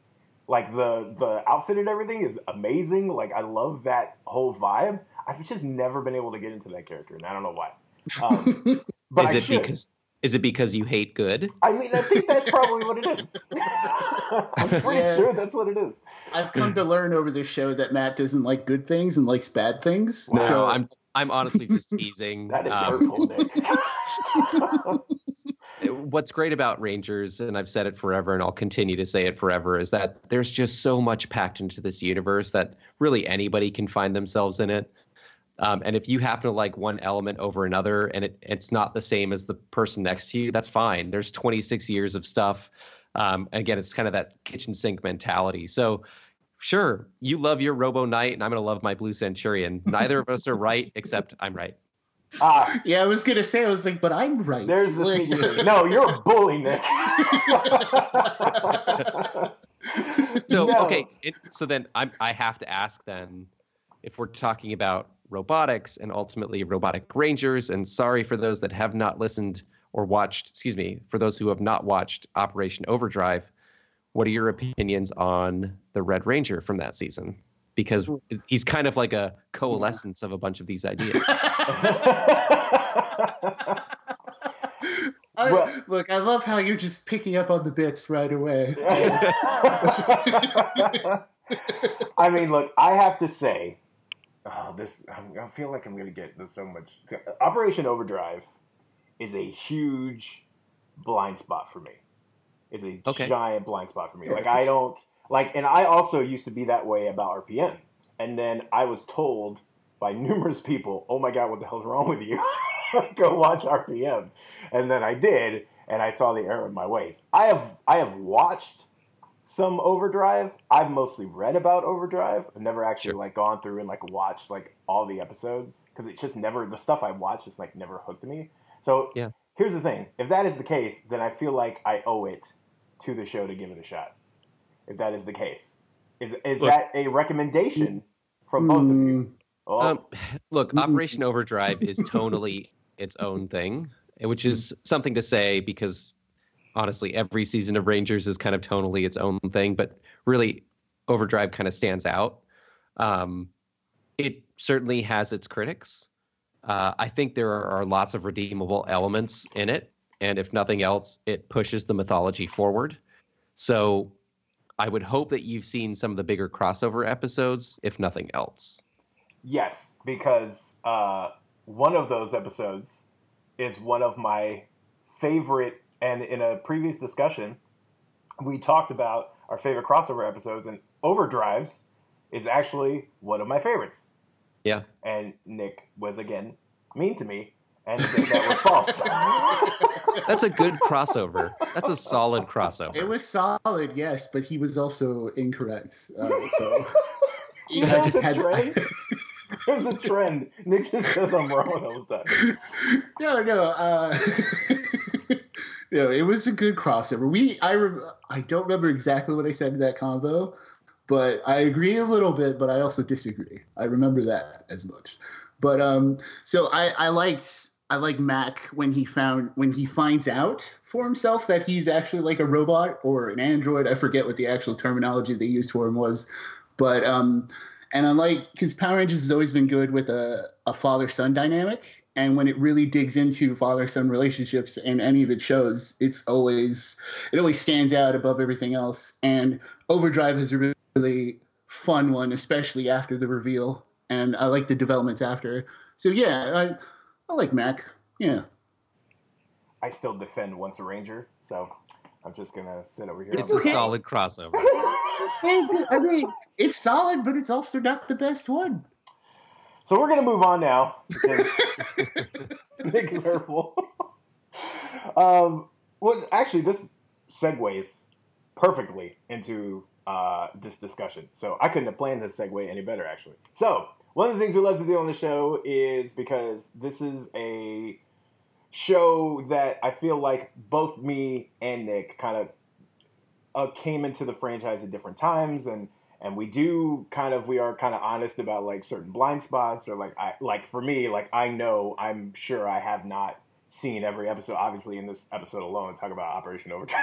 like the the outfit and everything is amazing. Like I love that whole vibe. I've just never been able to get into that character, and I don't know why. Um, but is I it should. because is it because you hate good? I mean, I think that's probably what it is. I'm pretty Yeah. sure that's what it is. I've come to learn over this show that Matt doesn't like good things and likes bad things. Wow. No, So I'm I'm honestly just teasing. That is Um, hurtful, Nick. what's great about Rangers, and I've said it forever, and I'll continue to say it forever, is that there's just so much packed into this universe that really anybody can find themselves in it. Um, and if you happen to like one element over another, and it, it's not the same as the person next to you, that's fine. There's 26 years of stuff. Um, again, it's kind of that kitchen sink mentality. So, sure, you love your Robo Knight, and I'm going to love my Blue Centurion. Neither of us are right, except I'm right. Ah, yeah, I was gonna say, I was like, but I'm right. there's the Like- sneaky thing. No, you're a bully, Nick. So No. okay, it, so then I'm, I have to ask then, if we're talking about robotics and ultimately robotic rangers, and sorry for those that have not listened or watched, excuse me, for those who have not watched Operation Overdrive, what are your opinions on the Red Ranger from that season? Because hmm. he's kind of like a coalescence of a bunch of these ideas. I, Well- look, I love how you're just picking up on the bits right away. I mean, look, I have to say, oh, this I'm, I feel like I'm gonna get this so much. Operation Overdrive is a huge blind spot for me. Is a Okay. giant blind spot for me. Like I don't like, and I also used to be that way about RPM, and then I was told by numerous people, "Oh my god, what the hell's wrong with you? Go watch RPM," and then I did, and I saw the error in my ways. I have I have watched some Overdrive. I've mostly read about Overdrive. I've never actually Sure. like gone through and like watched like all the episodes because it just never the stuff I watched just like never hooked me. So Yeah. here's the thing: if that is the case, then I feel like I owe it to the show to give it a shot. If that is the case, is is Look- that a recommendation from both of you? Mm, Oh, Um, look, Mm. Operation Overdrive is tonally its own thing, which is something to say because honestly, every season of Rangers is kind of tonally its own thing, but really, Overdrive kind of stands out. Um, it certainly has its critics. Uh, I think there are, are lots of redeemable elements in it, and if nothing else, it pushes the mythology forward. So, I would hope that you've seen some of the bigger crossover episodes, if nothing else. Yes, because uh, one of those episodes is one of my favorite. And in a previous discussion, we talked about our favorite crossover episodes, and Overdrives is actually one of my favorites. Yeah. And Nick was again mean to me and said that was false. That's a good crossover. That's a solid crossover. it was solid, yes, but he was also incorrect. Uh, so You I know just the had trend? There's a trend. Nick just says I'm wrong all the time. No, no. Uh, no, it was a good crossover. We, I, re- I don't remember exactly what I said in that combo, but I agree a little bit, but I also disagree. I remember that as much. But um, so I, I liked, I like Mac when he found when he finds out for himself that he's actually like a robot or an android. I forget what the actual terminology they used for him was, but um, and I like because Power Rangers has always been good with a, a father son dynamic. And when it really digs into father son relationships in any of its shows, it's always it always stands out above everything else. And Overdrive is a really fun one, especially after the reveal. And I like the developments after. So yeah, I I like Mac. Yeah. I still defend Once a Ranger, so I'm just gonna sit over here. It's on a the- solid crossover. I mean, it's solid, but it's also not the best one. So we're gonna move on now because Nick is hurtful. um, well, actually, this segues perfectly into uh, this discussion. So I couldn't have planned this segue any better, actually. So one of the things we love to do on the show is because this is a show that I feel like both me and Nick kind of uh, came into the franchise at different times and and we do kind of we are kind of honest about like certain blind spots or like I like for me like I know I'm sure I have not seen every episode obviously in this episode alone talk about Operation Overdrive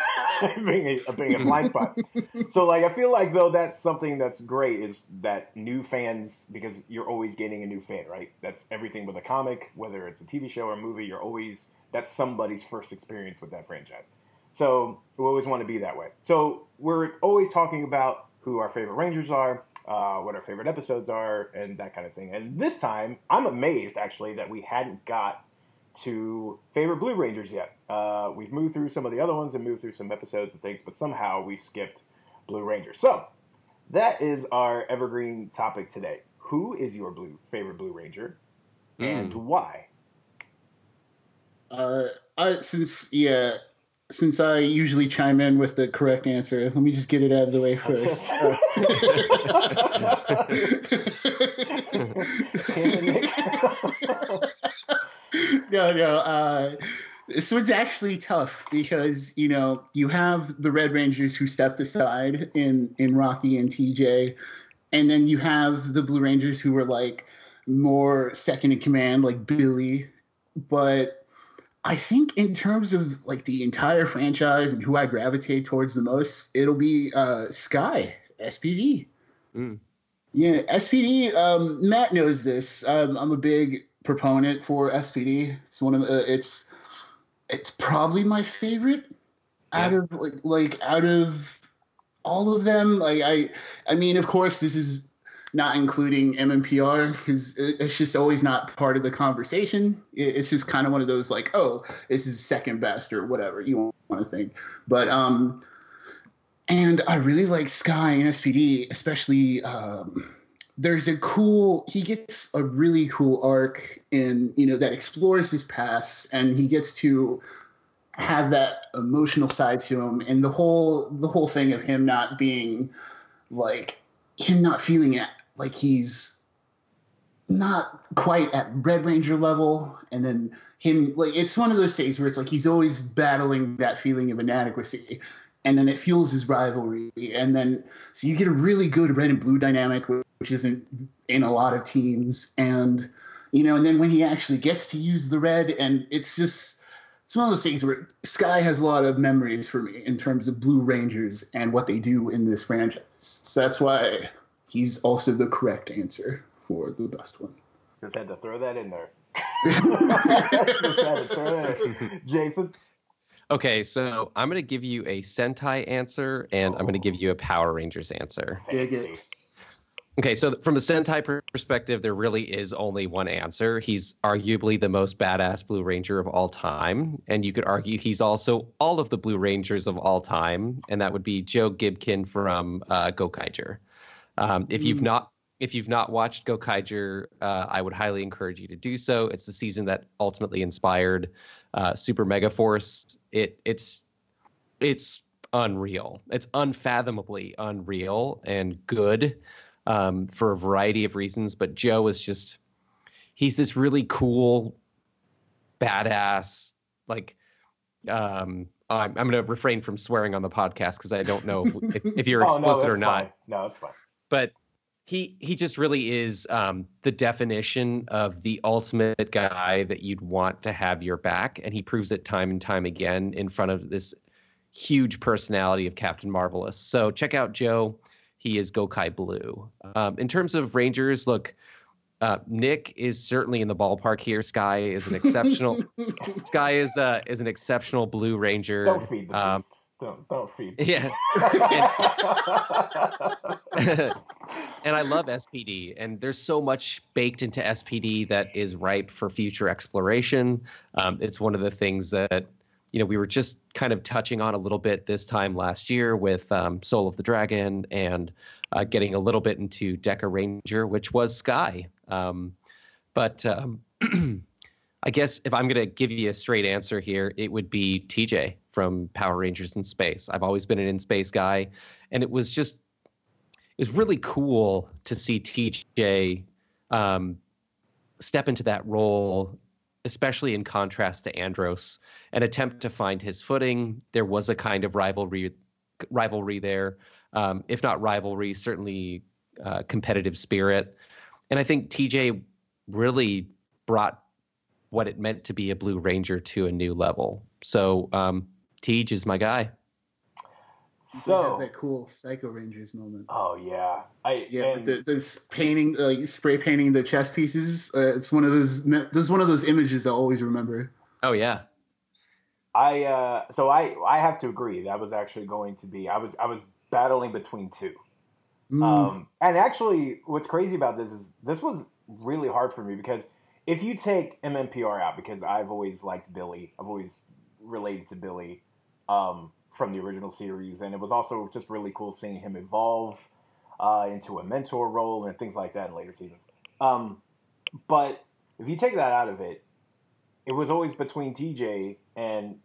being a being a blind spot so like I feel like though that's something that's great is that new fans because you're always getting a new fan right that's everything with a comic whether it's a TV show or a movie you're always that's somebody's first experience with that franchise so we always want to be that way. So we're always talking about who our favorite Rangers are, uh, what our favorite episodes are, and that kind of thing. And this time, I'm amazed actually that we hadn't got to favorite Blue Rangers yet. Uh, we've moved through some of the other ones and moved through some episodes and things, but somehow we've skipped Blue Rangers. So that is our evergreen topic today. Who is your blue favorite Blue Ranger, and why? Uh, I, since yeah, since I usually chime in with the correct answer, let me just get it out of the way first. no, no. Uh, this one's actually tough because you know you have the Red Rangers who stepped aside in in Rocky and TJ, and then you have the Blue Rangers who were like more second in command, like Billy. But I think in terms of like the entire franchise and who I gravitate towards the most, it'll be uh, Sky SPD. Mm. Yeah, SPD. Um, Matt knows this. Um, I'm a big proponent for SPD. It's one of uh, it's it's probably my favorite out of like like out of all of them. Like I I mean, of course, this is not including MMPR because it's just always not part of the conversation. It's just kind of one of those like, oh, this is second best or whatever you want to think. But um, and I really like Sky and SPD, especially. Um, there's a cool. He gets a really cool arc in you know that explores his past, and he gets to have that emotional side to him, and the whole the whole thing of him not being like him not feeling it like he's not quite at Red Ranger level, and then him like it's one of those things where it's like he's always battling that feeling of inadequacy, and then it fuels his rivalry, and then so you get a really good red and blue dynamic, which isn't in a lot of teams, and you know, and then when he actually gets to use the red, and it's just it's one of those things where Sky has a lot of memories for me in terms of Blue Rangers and what they do in this franchise. So that's why he's also the correct answer for the best one. Just had to throw that in there. Just had to throw that in. Jason. Okay, so I'm going to give you a Sentai answer and I'm going to give you a Power Rangers answer. Dig it. Okay, so from a Sentai perspective, there really is only one answer. He's arguably the most badass Blue Ranger of all time, and you could argue he's also all of the Blue Rangers of all time, and that would be Joe Gibken from uh, Gokaiger. Um, if you've Mm. not if you've not watched Gokaiger, uh, I would highly encourage you to do so. It's the season that ultimately inspired uh, Super Mega Force. It it's it's unreal. It's unfathomably unreal and good. um, for a variety of reasons. But Joe is just he's this really cool, badass like. Um, I'm, I'm going to refrain from swearing on the podcast because I don't know if, if, if you're Oh, no, explicit or not fine. No, it's fine. but he he just really is um, the definition of the ultimate guy that you'd want to have your back, and he proves it time and time again in front of this huge personality of Captain Marvelous. So check out Joe. He is Gokai Blue. Um, in terms of Rangers, look, uh, Nick is certainly in the ballpark here. Sky is an exceptional. Sky is uh, is an exceptional Blue Ranger. Don't feed the Um, beast. Don't don't feed. yeah. and I love SPD, and there's so much baked into SPD that is ripe for future exploration. Um, it's one of the things that you know we were just kind of touching on a little bit this time last year with um, Soul of the Dragon and uh, getting a little bit into Deca Ranger, which was Sky. Um, but um, I guess if I'm going to give you a straight answer here, it would be TJ from Power Rangers in Space. I've always been an in space guy, and it was just it was really cool to see TJ um, step into that role, especially in contrast to Andros, and attempt to find his footing. There was a kind of rivalry rivalry there, um, if not rivalry, certainly uh, competitive spirit. And I think TJ really brought what it meant to be a Blue Ranger to a new level. So um, TJ is my guy. So have that cool Psycho Rangers moment. oh yeah, I Yeah, and, the, those painting, like spray painting the chess pieces. Uh, it's one of those. This is one of those images I always remember. Oh yeah, I uh, so I I have to agree that was actually going to be I was I was battling between two. Mm. Um, and actually, what's crazy about this is this was really hard for me because if you take MMPR out, because I've always liked Billy, I've always related to Billy um, from the original series, and it was also just really cool seeing him evolve uh, into a mentor role and things like that in later seasons. Um, but if you take that out of it, it was always between TJ and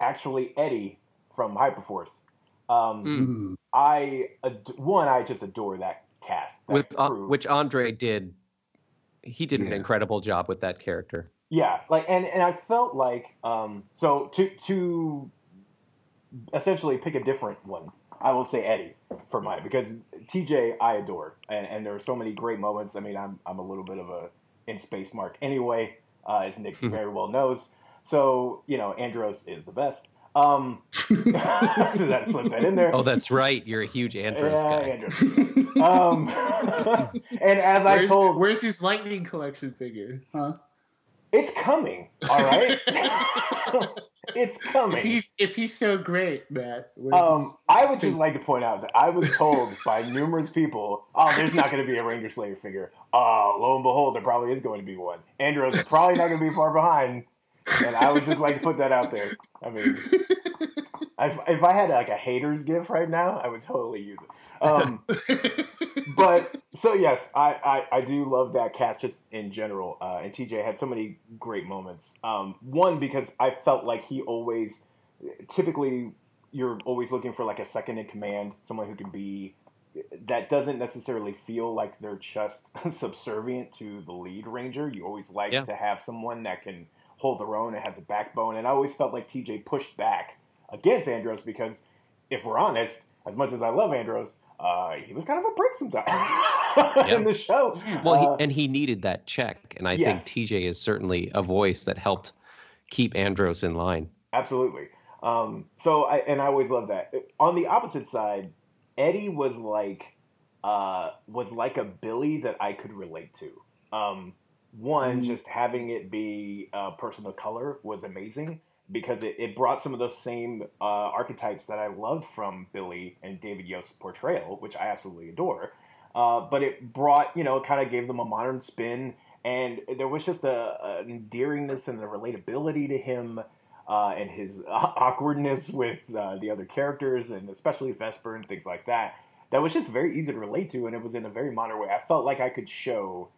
actually Eddie from Hyperforce. Um, Mm. I ad- one, I just adore that cast. That with uh, which Andre did. He did an incredible job with that character. yeah, like and and I felt like um so to to essentially pick a different one. I will say Eddie for mine because TJ I adore and, and there are so many great moments. I mean I'm I'm a little bit of a in space mark anyway, uh, as Nick very well knows. So you know Andros is the best. Um, that slipped that in there. Oh, that's right. You're a huge Andros yeah, guy. Andros. Um, and as I told, where's his lightning collection figure? Huh? it's coming. All right, it's If coming. he's if he's so great, Matt. Um, I would just like to point out that I was told by numerous people, "Oh, there's not going to be a Ranger Slayer figure." Oh, lo and behold, there probably is going to be one. Andros is probably not going to be far behind, and I would just like to put that out there. I mean, if, if I had like a haters gift right now, I would totally use it. Um, but so yes, I, I, I do love that cast just in general. Uh, and TJ had so many great moments. Um, one because I felt like he always, typically, you're always looking for like a second in command, someone who can be that doesn't necessarily feel like they're just subservient to the lead ranger. You always like Yeah. to have someone that can hold their own and has a backbone. And I always felt like TJ pushed back against Andros because, if we're honest, as much as I love Andros, uh, he was kind of a prick sometimes in the show. Well, Uh, he, and he needed that check, and I yes. think TJ is certainly a voice that helped keep Andros in line. Absolutely. Um, so I and I always love that. On the opposite side, Eddie was like uh, was like a Billy that I could relate to. Um, one, Mm. just having it be a person of color was amazing because it, it brought some of those same uh, archetypes that I loved from Billy and David Yost's portrayal, which I absolutely adore. Uh, but it brought, you know, it kind of gave them a modern spin, and there was just a, an endearingness and a relatability to him uh, and his awkwardness with uh, the other characters, and especially Vesper and things like that. That was just very easy to relate to, and it was in a very modern way. I felt like I could show,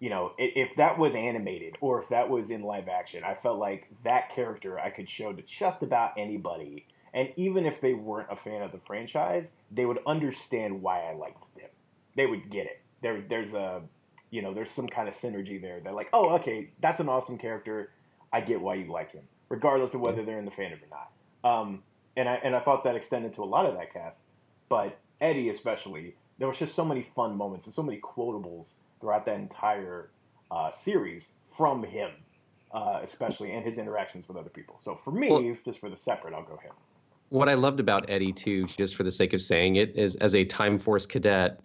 you know, if that was animated or if that was in live action, I felt like that character I could show to just about anybody. And even if they weren't a fan of the franchise, they would understand why I liked him. they would get it. There's there's a you know there's some kind of synergy there. They're like, oh, okay, that's an awesome character. I get why you like him, regardless of whether they're in the fandom or not. Um, and I and I thought that extended to a lot of that cast, but Eddie especially. There was just so many fun moments and so many quotables throughout that entire uh, series from him, uh, especially and his interactions with other people. So for me, well, just for the separate, I'll go him. What I loved about Eddie too, just for the sake of saying it, is as a Time Force cadet,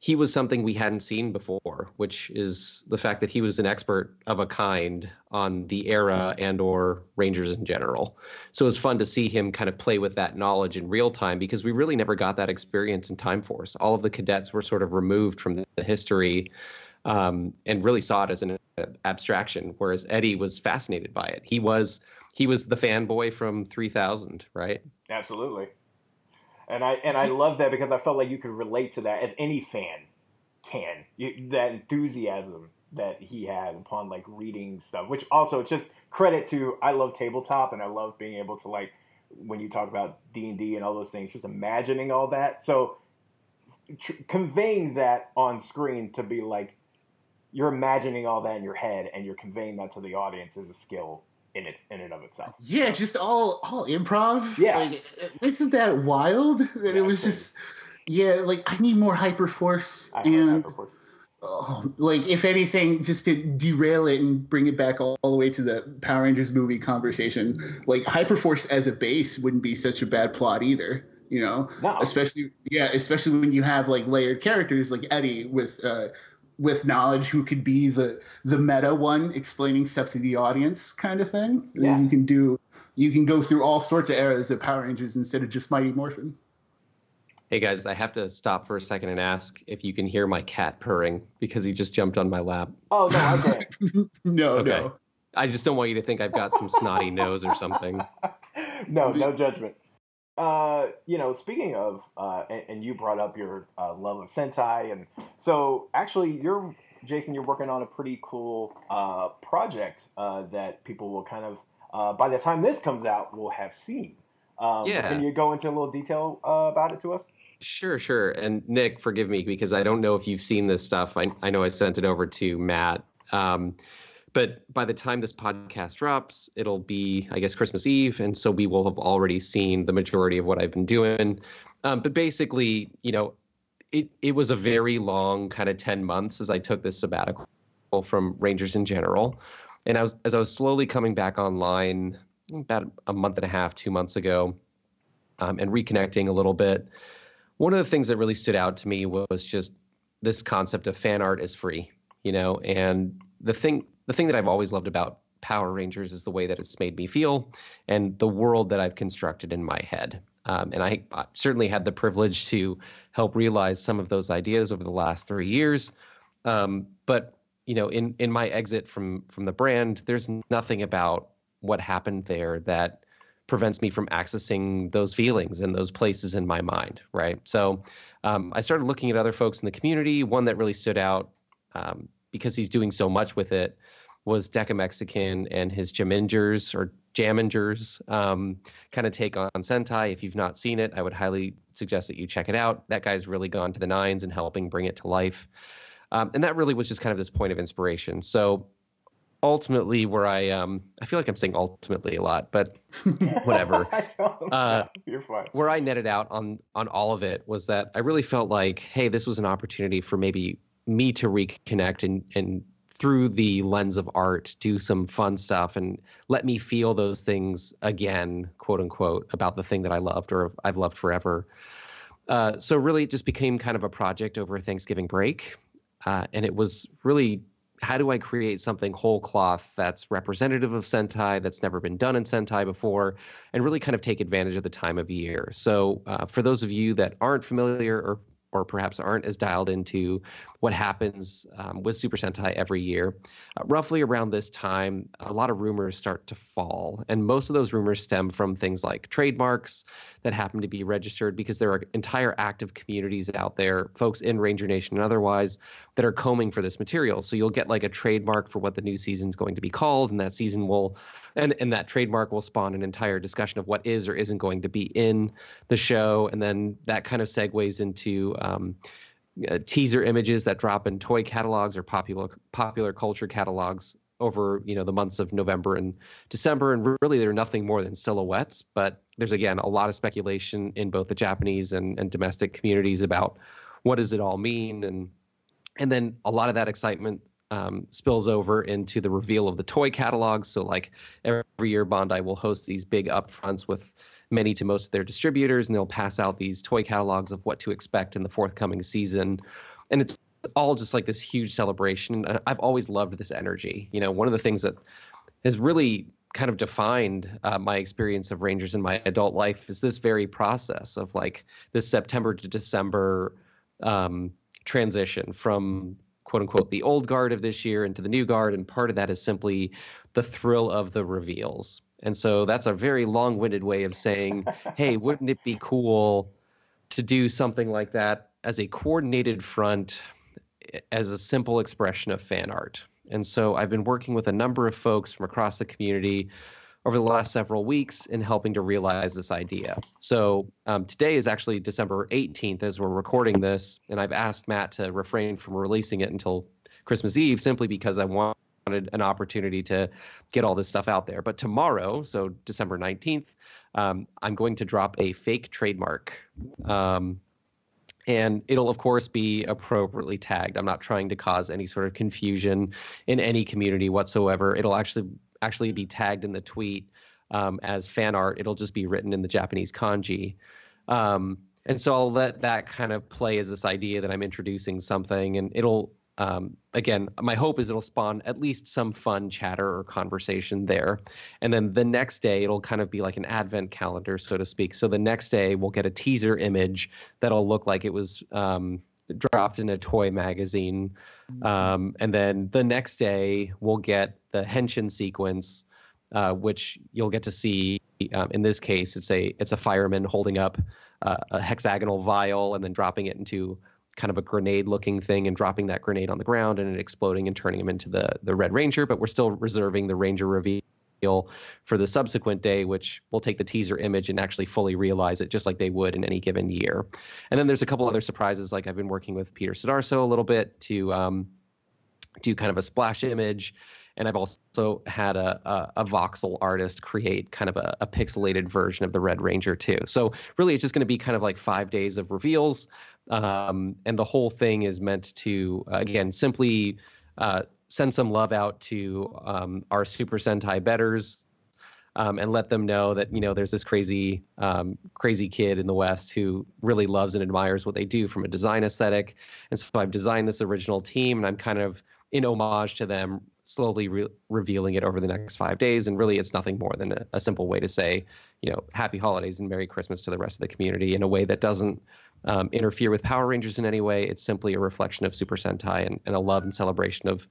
he was something we hadn't seen before, which is the fact that he was an expert of a kind on the era and or Rangers in general. So it was fun to see him kind of play with that knowledge in real time because we really never got that experience in Time Force. All of the cadets were sort of removed from the history um, and really saw it as an abstraction, whereas Eddie was fascinated by it. He was he was the fanboy from 3000, right? Absolutely and I and I love that because I felt like you could relate to that as any fan can. You, that enthusiasm that he had upon like reading stuff, which also just credit to I love tabletop and I love being able to like when you talk about D and D and all those things, just imagining all that. So tr- conveying that on screen to be like you're imagining all that in your head and you're conveying that to the audience is a skill in its in and of itself. Yeah, just all all improv. Yeah, like, isn't that wild? That yeah, it was just yeah, like I need more hyperforce and. Hyperforce. Oh, like if anything, just to derail it and bring it back all, all, the way to the Power Rangers movie conversation, like Hyperforce as a base wouldn't be such a bad plot either. You know, no. especially yeah, especially when you have like layered characters like Eddie with uh, with knowledge who could be the the meta one explaining stuff to the audience kind of thing. Yeah. And you can do you can go through all sorts of eras of Power Rangers instead of just Mighty Morphin. Hey guys, I have to stop for a second and ask if you can hear my cat purring because he just jumped on my lap. Oh no, I can't. no, okay. no. I just don't want you to think I've got some snotty nose or something. No, no judgment. Uh, you know, speaking of, uh, and, and, you brought up your uh, love of Sentai, and so actually, you're Jason. You're working on a pretty cool uh, project uh, that people will kind of, uh, by the time this comes out, will have seen. Um, yeah. Can you go into a little detail about it to us? Sure, sure. And Nick, forgive me because I don't know if you've seen this stuff. I, I know I sent it over to Matt. Um, but by the time this podcast drops, it'll be, I guess, Christmas Eve. And so we will have already seen the majority of what I've been doing. Um, but basically, you know, it, it was a very long kind of 10 months as I took this sabbatical from Rangers in general. And I was, as I was slowly coming back online about a month and a half, two months ago, um, and reconnecting a little bit, one of the things that really stood out to me was just this concept of fan art is free, you know, and the thing the thing that I've always loved about Power Rangers is the way that it's made me feel and the world that I've constructed in my head. Um, and I, I, certainly had the privilege to help realize some of those ideas over the last three years. Um, but you know, in in my exit from from the brand, there's nothing about what happened there that prevents me from accessing those feelings and those places in my mind, right? So um, I started looking at other folks in the community. One that really stood out um, because he's doing so much with it was Deca Mexican and his Jamingers or Jamingers um, kind of take on Sentai. If you've not seen it, I would highly suggest that you check it out. That guy's really gone to the nines and helping bring it to life. Um, and that really was just kind of this point of inspiration. So ultimately, where I um, I feel like I'm saying ultimately a lot, but whatever. uh, You're fine. Where I netted out on on all of it was that I really felt like, hey, this was an opportunity for maybe me to reconnect and and through the lens of art do some fun stuff and let me feel those things again quote unquote about the thing that i loved or i've loved forever. Uh, so really it just became kind of a project over thanksgiving break uh, and it was really how do i create something whole cloth that's representative of sentai that's never been done in sentai before and really kind of take advantage of the time of year? So uh, for those of you that aren't familiar or or perhaps aren't as dialed into what happens um, with Super Sentai every year. Uh, roughly around this time, a lot of rumors start to fall. And most of those rumors stem from things like trademarks that happen to be registered because there are entire active communities out there, folks in Ranger Nation and otherwise, that are combing for this material. So you'll get like a trademark for what the new season is going to be called, and that season will, and, and that trademark will spawn an entire discussion of what is or isn't going to be in the show. And then that kind of segues into, um, uh, teaser images that drop in toy catalogs or popular popular culture catalogs over you know the months of November and December, and really they're nothing more than silhouettes. But there's again a lot of speculation in both the Japanese and, and domestic communities about what does it all mean, and and then a lot of that excitement um, spills over into the reveal of the toy catalogs. So like every year, Bandai will host these big upfronts with many to most of their distributors, and they'll pass out these toy catalogs of what to expect in the forthcoming season. And it's all just like this huge celebration. I've always loved this energy. You know, one of the things that has really kind of defined uh, my experience of Rangers in my adult life is this very process of like this September to December um, transition from quote unquote the old guard of this year into the new guard. And part of that is simply the thrill of the reveals. And so that's a very long winded way of saying, hey, wouldn't it be cool to do something like that as a coordinated front as a simple expression of fan art. And so I've been working with a number of folks from across the community over the last several weeks in helping to realize this idea. So um, today is actually December 18th as we're recording this, and I've asked Matt to refrain from releasing it until Christmas Eve simply because I wanted an opportunity to get all this stuff out there. But tomorrow, so December 19th, um, I'm going to drop a fake trademark. Um, and it'll of course be appropriately tagged. I'm not trying to cause any sort of confusion in any community whatsoever. It'll actually actually be tagged in the tweet um, as fan art. It'll just be written in the japanese kanji. Um, and so i'll let that kind of play as this idea that i'm introducing something and it'll um, again, my hope is it'll spawn at least some fun chatter or conversation there. And then the next day, it'll kind of be like an advent calendar, so to speak. So the next day, we'll get a teaser image that'll look like it was um, dropped in a toy magazine. Mm-hmm. Um, and then the next day, we'll get the henshin sequence, uh, which you'll get to see. Um, in this case, it's a it's a fireman holding up uh, a hexagonal vial and then dropping it into kind of a grenade looking thing and dropping that grenade on the ground and it exploding and turning him into the the red ranger but we're still reserving the ranger reveal for the subsequent day which will take the teaser image and actually fully realize it just like they would in any given year. And then there's a couple other surprises like i've been working with peter Sudarso a little bit to um, do kind of a splash image and I've also had a, a, a voxel artist create kind of a, a, pixelated version of the Red Ranger too. So really, it's just going to be kind of like five days of reveals, um, and the whole thing is meant to again simply uh, send some love out to um, our Super Sentai betters. Um, and let them know that you know there's this crazy um, crazy kid in the West who really loves and admires what they do from a design aesthetic. And so I've designed this original team, and I'm kind of in homage to them, slowly re- revealing it over the next five days. And really, it's nothing more than a, a, simple way to say, you know, happy holidays and Merry Christmas to the rest of the community in a way that doesn't um, interfere with Power Rangers in any way. It's simply a reflection of Super Sentai and, and a love and celebration of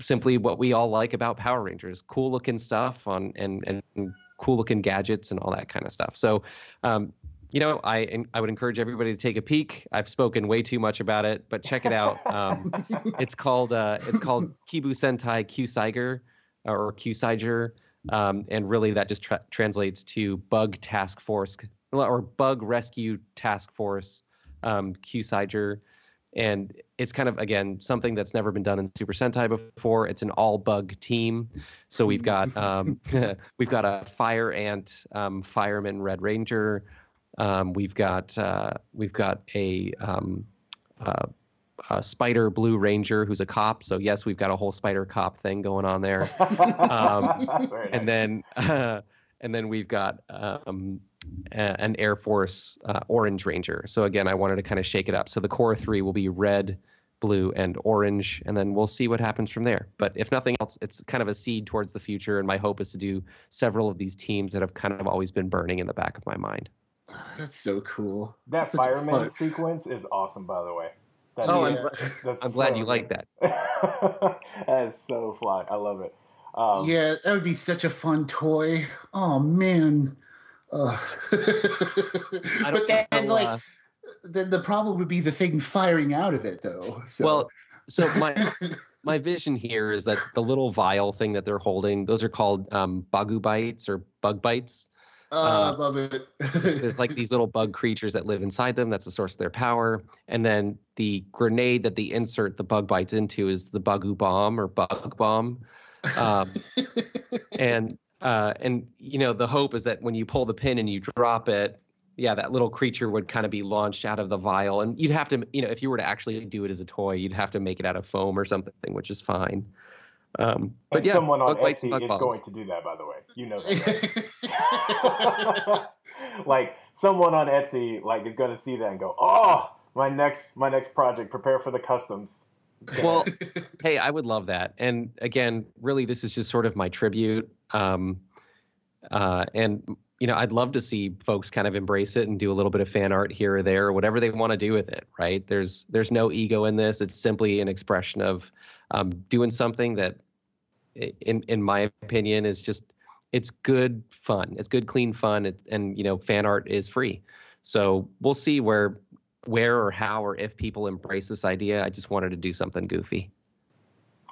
simply what we all like about Power Rangers cool looking stuff on and, and cool looking gadgets and all that kind of stuff. So, um, you know, I I would encourage everybody to take a peek. I've spoken way too much about it, but check it out. Um, it's called uh, it's called KiBou Sentai Kyuusaiger or Kyuusaiger, um, and really that just tra- translates to Bug Task Force or Bug Rescue Task Force um, Kyuusaiger, and it's kind of again something that's never been done in Super Sentai before. It's an all bug team, so we've got um, we've got a fire ant um, fireman Red Ranger. Um, we've got uh, we've got a, um, uh, a, spider blue ranger who's a cop. So yes, we've got a whole spider cop thing going on there. Um, and then uh, and then we've got um, an Air Force uh, orange ranger. So again, I wanted to kind of shake it up. So the core three will be red, blue, and orange, and then we'll see what happens from there. But if nothing else, it's kind of a seed towards the future. And my hope is to do several of these teams that have kind of always been burning in the back of my mind. That's so cool. That that's fireman sequence is awesome, by the way. That oh, is, I'm, I'm glad you like that. that is so fly. I love it. Um, yeah, that would be such a fun toy. Oh man. Uh. but then, know, like, uh, then the problem would be the thing firing out of it, though. So. Well, so my my vision here is that the little vial thing that they're holding, those are called um, bagu bites or bug bites. Uh, I love it. there's, there's, like these little bug creatures that live inside them. That's the source of their power. And then the grenade that they insert the bug bites into is the Bugu bomb or bug bomb. Um, and uh, and you know the hope is that when you pull the pin and you drop it, yeah, that little creature would kind of be launched out of the vial, and you'd have to, you know, if you were to actually do it as a toy, you'd have to make it out of foam or something, which is fine. Um, but and yeah, someone on Etsy is balls. going to do that, by the way. You know that. like someone on Etsy, like is going to see that and go, "Oh, my next, my next project. Prepare for the customs." well, hey, I would love that. And again, really, this is just sort of my tribute. Um, uh, and you know, I'd love to see folks kind of embrace it and do a little bit of fan art here or there, or whatever they want to do with it. Right? There's there's no ego in this. It's simply an expression of um, doing something that, in in my opinion, is just it's good fun. It's good, clean fun, it, and you know, fan art is free. So we'll see where where or how or if people embrace this idea. I just wanted to do something goofy.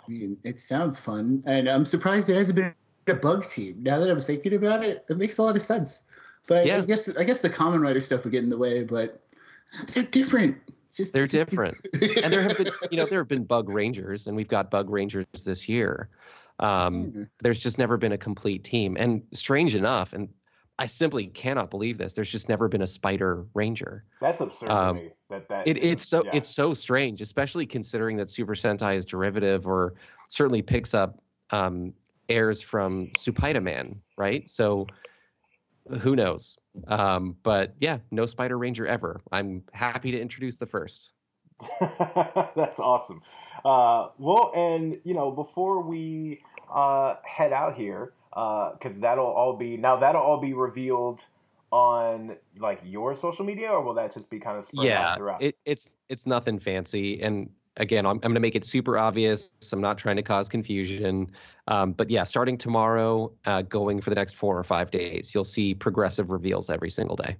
I mean, it sounds fun, and I'm surprised there hasn't been a bug team. Now that I'm thinking about it, it makes a lot of sense. But yeah. I guess I guess the Kamen Rider stuff would get in the way, but they're different. Just they're just, different, and there have been you know there have been bug rangers, and we've got bug rangers this year. Um, mm-hmm. There's just never been a complete team, and strange enough, and I simply cannot believe this. There's just never been a spider ranger. That's absurd um, to me. That that it, it's so yeah. it's so strange, especially considering that Super Sentai is derivative or certainly picks up um, airs from Supaida Man, right? So who knows? Um, but yeah, no Spider Ranger ever. I'm happy to introduce the first. That's awesome. Uh, well, and you know, before we uh, head out here, because uh, that'll all be now that'll all be revealed on like your social media, or will that just be kind of spread yeah, out throughout? It, it's it's nothing fancy, and again, I'm, I'm going to make it super obvious. I'm not trying to cause confusion. Um, but yeah, starting tomorrow, uh, going for the next four or five days, you'll see progressive reveals every single day.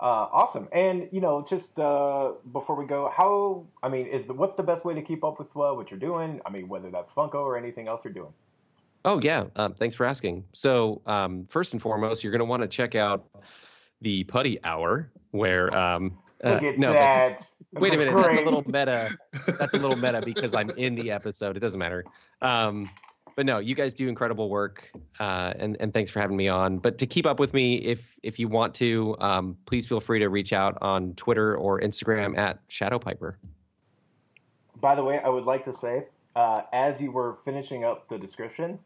Uh, awesome. And you know, just uh, before we go, how I mean, is the, what's the best way to keep up with uh, what you're doing? I mean, whether that's Funko or anything else you're doing. Oh yeah, um, thanks for asking. So um, first and foremost, you're going to want to check out the Putty Hour, where um, Look uh, at no, that. Wait a minute. Great. That's a little meta. That's a little meta because I'm in the episode. It doesn't matter. Um, but no, you guys do incredible work, uh, and and thanks for having me on. But to keep up with me, if if you want to, um, please feel free to reach out on Twitter or Instagram at Shadowpiper. By the way, I would like to say, uh, as you were finishing up the description,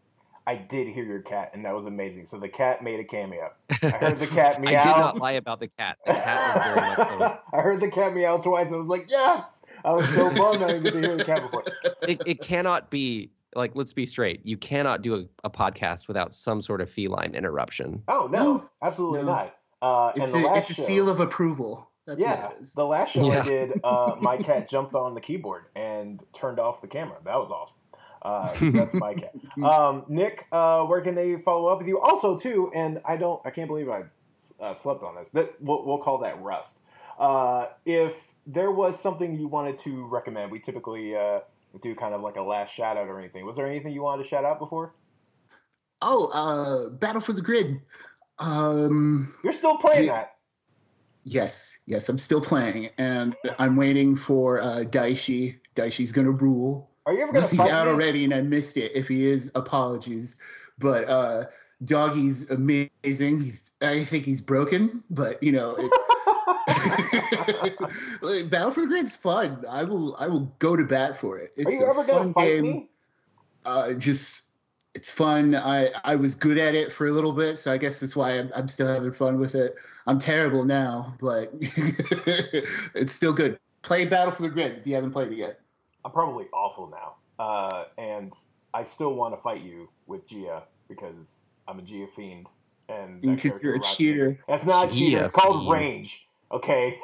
I did hear your cat, and that was amazing. So the cat made a cameo. I heard the cat meow. I did not lie about the cat. The cat was very much. I heard the cat meow twice. I was like, yes. I was so bummed I didn't get to hear the cat before. It, it cannot be like. Let's be straight. You cannot do a, a podcast without some sort of feline interruption. Oh no, absolutely no. not. Uh, it's, a, it's a, seal of approval. That's yeah, the last show yeah. I did, uh, my cat jumped on the keyboard and turned off the camera. That was awesome. Uh, that's my cat. Um, Nick, uh, where can they follow up with you? Also, too, and I don't, I can't believe I uh, slept on this. That we'll, we'll call that rust. Uh, if there was something you wanted to recommend, we typically uh, do kind of like a last shout out or anything. Was there anything you wanted to shout out before? Oh, uh, Battle for the Grid. Um, You're still playing that. Yes, yes, I'm still playing, and I'm waiting for uh, Dai Shi. Daishi's gonna rule. Are you ever to He's out me? already, and I missed it. If he is, apologies. But uh, Doggie's amazing. He's I think he's broken, but you know. It, Battle for the Grid's fun. I will I will go to bat for it. It's Are you ever going to fight game. me? Uh, just it's fun. I I was good at it for a little bit, so I guess that's why I'm, I'm still having fun with it. I'm terrible now, but it's still good. Play Battle for the Grid if you haven't played it yet. I'm probably awful now, uh, and I still want to fight you with Gia because I'm a Gia fiend, and because you're a cheater. That's not Gia cheating. It's called fiend. range. Okay.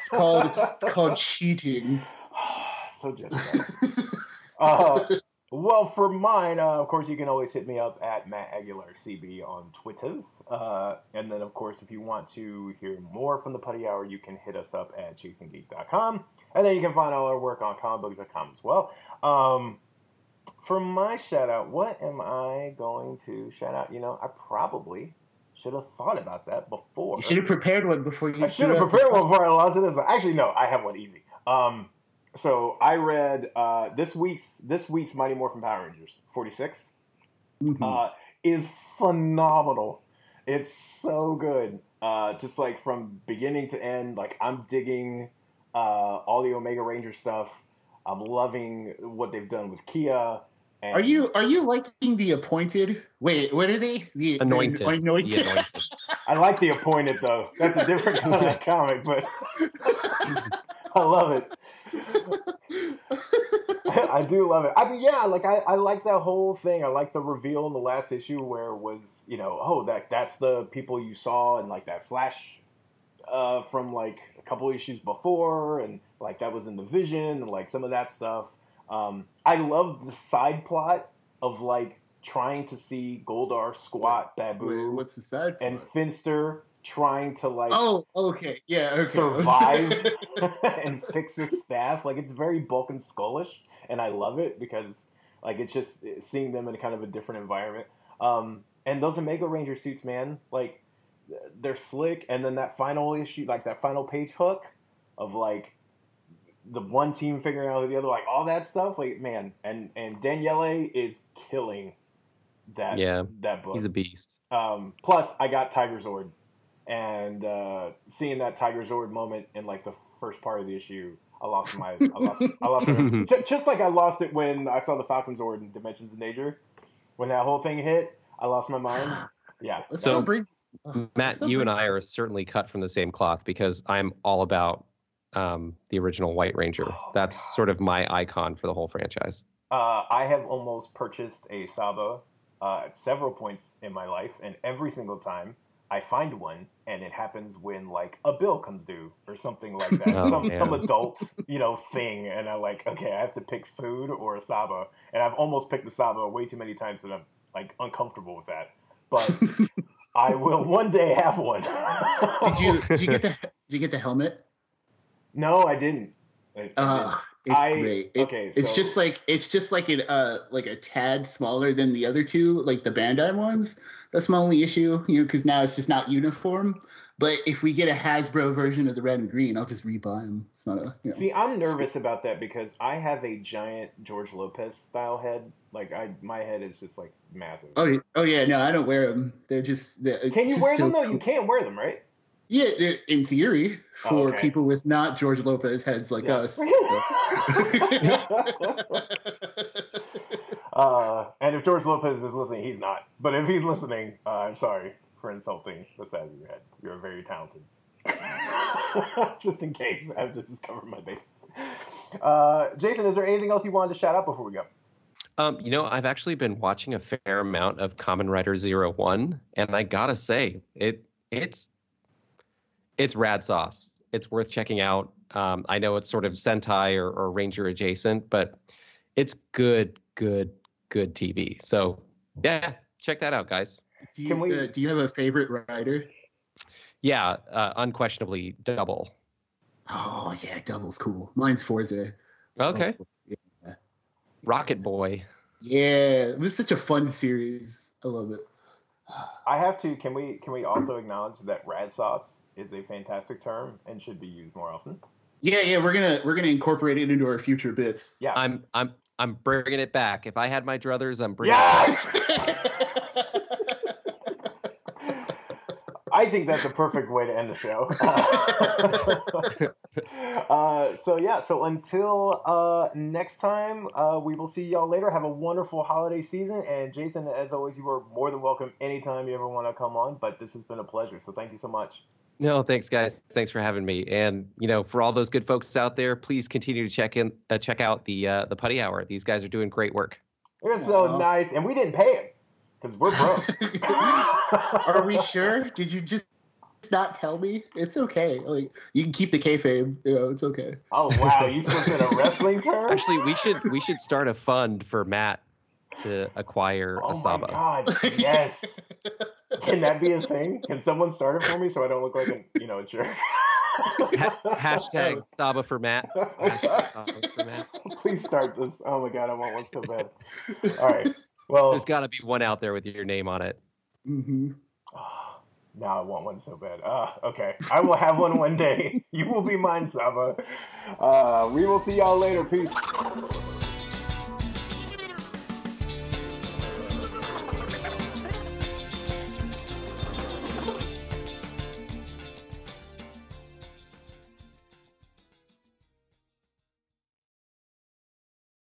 It's called it's called cheating. so judgmental. uh, well, for mine, uh, of course, you can always hit me up at Matt Aguilar CB on Twitters. Uh, and then, of course, if you want to hear more from the Putty Hour, you can hit us up at chasinggeek.com. And then you can find all our work on comicbook.com as well. Um, for my shout out, what am I going to shout out? You know, I probably should have thought about that before. You should have prepared one before you. I should have prepared one before I launched this. Actually, no, I have one easy. Um, so I read uh, this week's this week's Mighty Morphin Power Rangers 46 Mhm. uh, is phenomenal. It's so good. Uh, just like from beginning to end, like I'm digging uh, all the Omega Ranger stuff. I'm loving what they've done with Kia. And Are you are you liking the appointed? Wait, what are they? The the Anointed. anointed. The anointed. I like the appointed though. That's a different kind of comic, but I love it. I do love it. I mean, yeah, like I, I like that whole thing. I like the reveal in the last issue where it was, you know, oh that that's the people you saw and like that flash uh, from like a couple issues before, and like that was in the vision and like some of that stuff. Um, I love the side plot of like trying to see Goldar Squatt Wait, Baboo what's the side? and? Finster trying to like oh, okay, yeah, okay. survive and fix his staff. Like it's very Bulk and Skullish, and I love it because like it's just seeing them in kind of a different environment. Um, and those Omega Ranger suits, man, like they're slick. And then that final issue, like that final page hook of like the one team figuring out who the other, like all that stuff. Like man, and and Daniele is killing that Yeah, that book. He's a beast. Um, plus, I got Tiger Zord, and uh, seeing that Tiger Zord moment in like the first part of the issue, I lost my, I lost, I lost my, just like I lost it when I saw the Falcon Zord in Dimensions of Nature. When that whole thing hit, I lost my mind. Yeah, Let's So, not bring. Matt, you and I are certainly cut from the same cloth because I'm all about um, the original White Ranger. Oh, That's God. sort of my icon for the whole franchise. uh, I have almost purchased a Saba uh, at several points in my life, and every single time. I find one, and it happens when like a bill comes due or something like that. Oh, some man. some adult, you know, thing, and I'm like, okay, I have to pick food or a Saba, and I've almost picked the Saba way too many times that I'm like uncomfortable with that. But I will one day have one. Did you did you get the did you get the helmet? No, I didn't. I- I didn't. Uh, it's I- great. It- okay, it's so- just like it's just like an uh like a tad smaller than the other two, like the Bandai ones. That's my only issue, you know, because now it's just not uniform. But if we get a Hasbro version of the red and green, I'll just rebuy them. It's not a you know. See, I'm nervous about that because I have a giant George Lopez style head. Like, I my head is just like massive. Oh, yeah- oh yeah, no, I don't wear them. They're just. They're Can you wear so them though? cool. You can't wear them, right? Yeah, in theory, Oh, for okay. people with not George Lopez heads like Yes. us. uh, and if George Lopez is listening, he's not. But if he's listening, uh, I'm sorry for insulting the side of your head. You're very talented. Just in case, I have to just cover my bases. Uh, Jason, is there anything else you wanted to shout out before we go? Um, you know, I've actually been watching a fair amount of Kamen Rider Zero One, and I gotta say, it it's it's rad sauce. It's worth checking out. Um, I know it's sort of Sentai or, or Ranger adjacent, but it's good, good, good TV. So yeah, check that out, guys. do, you, Can we- uh, do you have a favorite writer? Yeah, uh, unquestionably double. Oh yeah, double's cool. Mine's Fourze. Okay, Oh, yeah. Rocket Boy. Yeah, it was such a fun series. I love it. I have to. Can we? Can we also acknowledge that rad sauce is a fantastic term and should be used more often? Yeah, yeah, we're gonna we're gonna incorporate it into our future bits. Yeah. I'm I'm I'm bringing it back. If I had my druthers, I'm bringing. Yes. I think that's a perfect way to end the show. uh, so yeah, so until uh, next time, uh, we will see y'all later. Have a wonderful holiday season, and Jason, as always, you are more than welcome anytime you ever want to come on. But this has been a pleasure, so thank you so much. No, thanks, guys. Thanks for having me. And you know, for all those good folks out there, please continue to check in, uh, check out the uh, the Putty Hour. These guys are doing great work. They're so Aw. nice, and we didn't pay him because we're broke. Are we sure? Did you just not tell me? It's okay. Like you can keep the kayfabe. You know, it's okay. Oh wow, you slipped in a wrestling term. Actually, we should we should start a fund for Matt to acquire a Saba. Oh a my Saba. god, yes. Can that be a thing? Can someone start it for me so I don't look like a you know a jerk? Ha- hashtag Saba for Matt. Saba for Matt. Please start this. Oh my god, I want one so bad. All right. Well, There's got to be one out there with your name on it. hmm Now I want one so bad. Uh, okay, I will have one one day. You will be mine, Saba. Uh, we will see y'all later. Peace.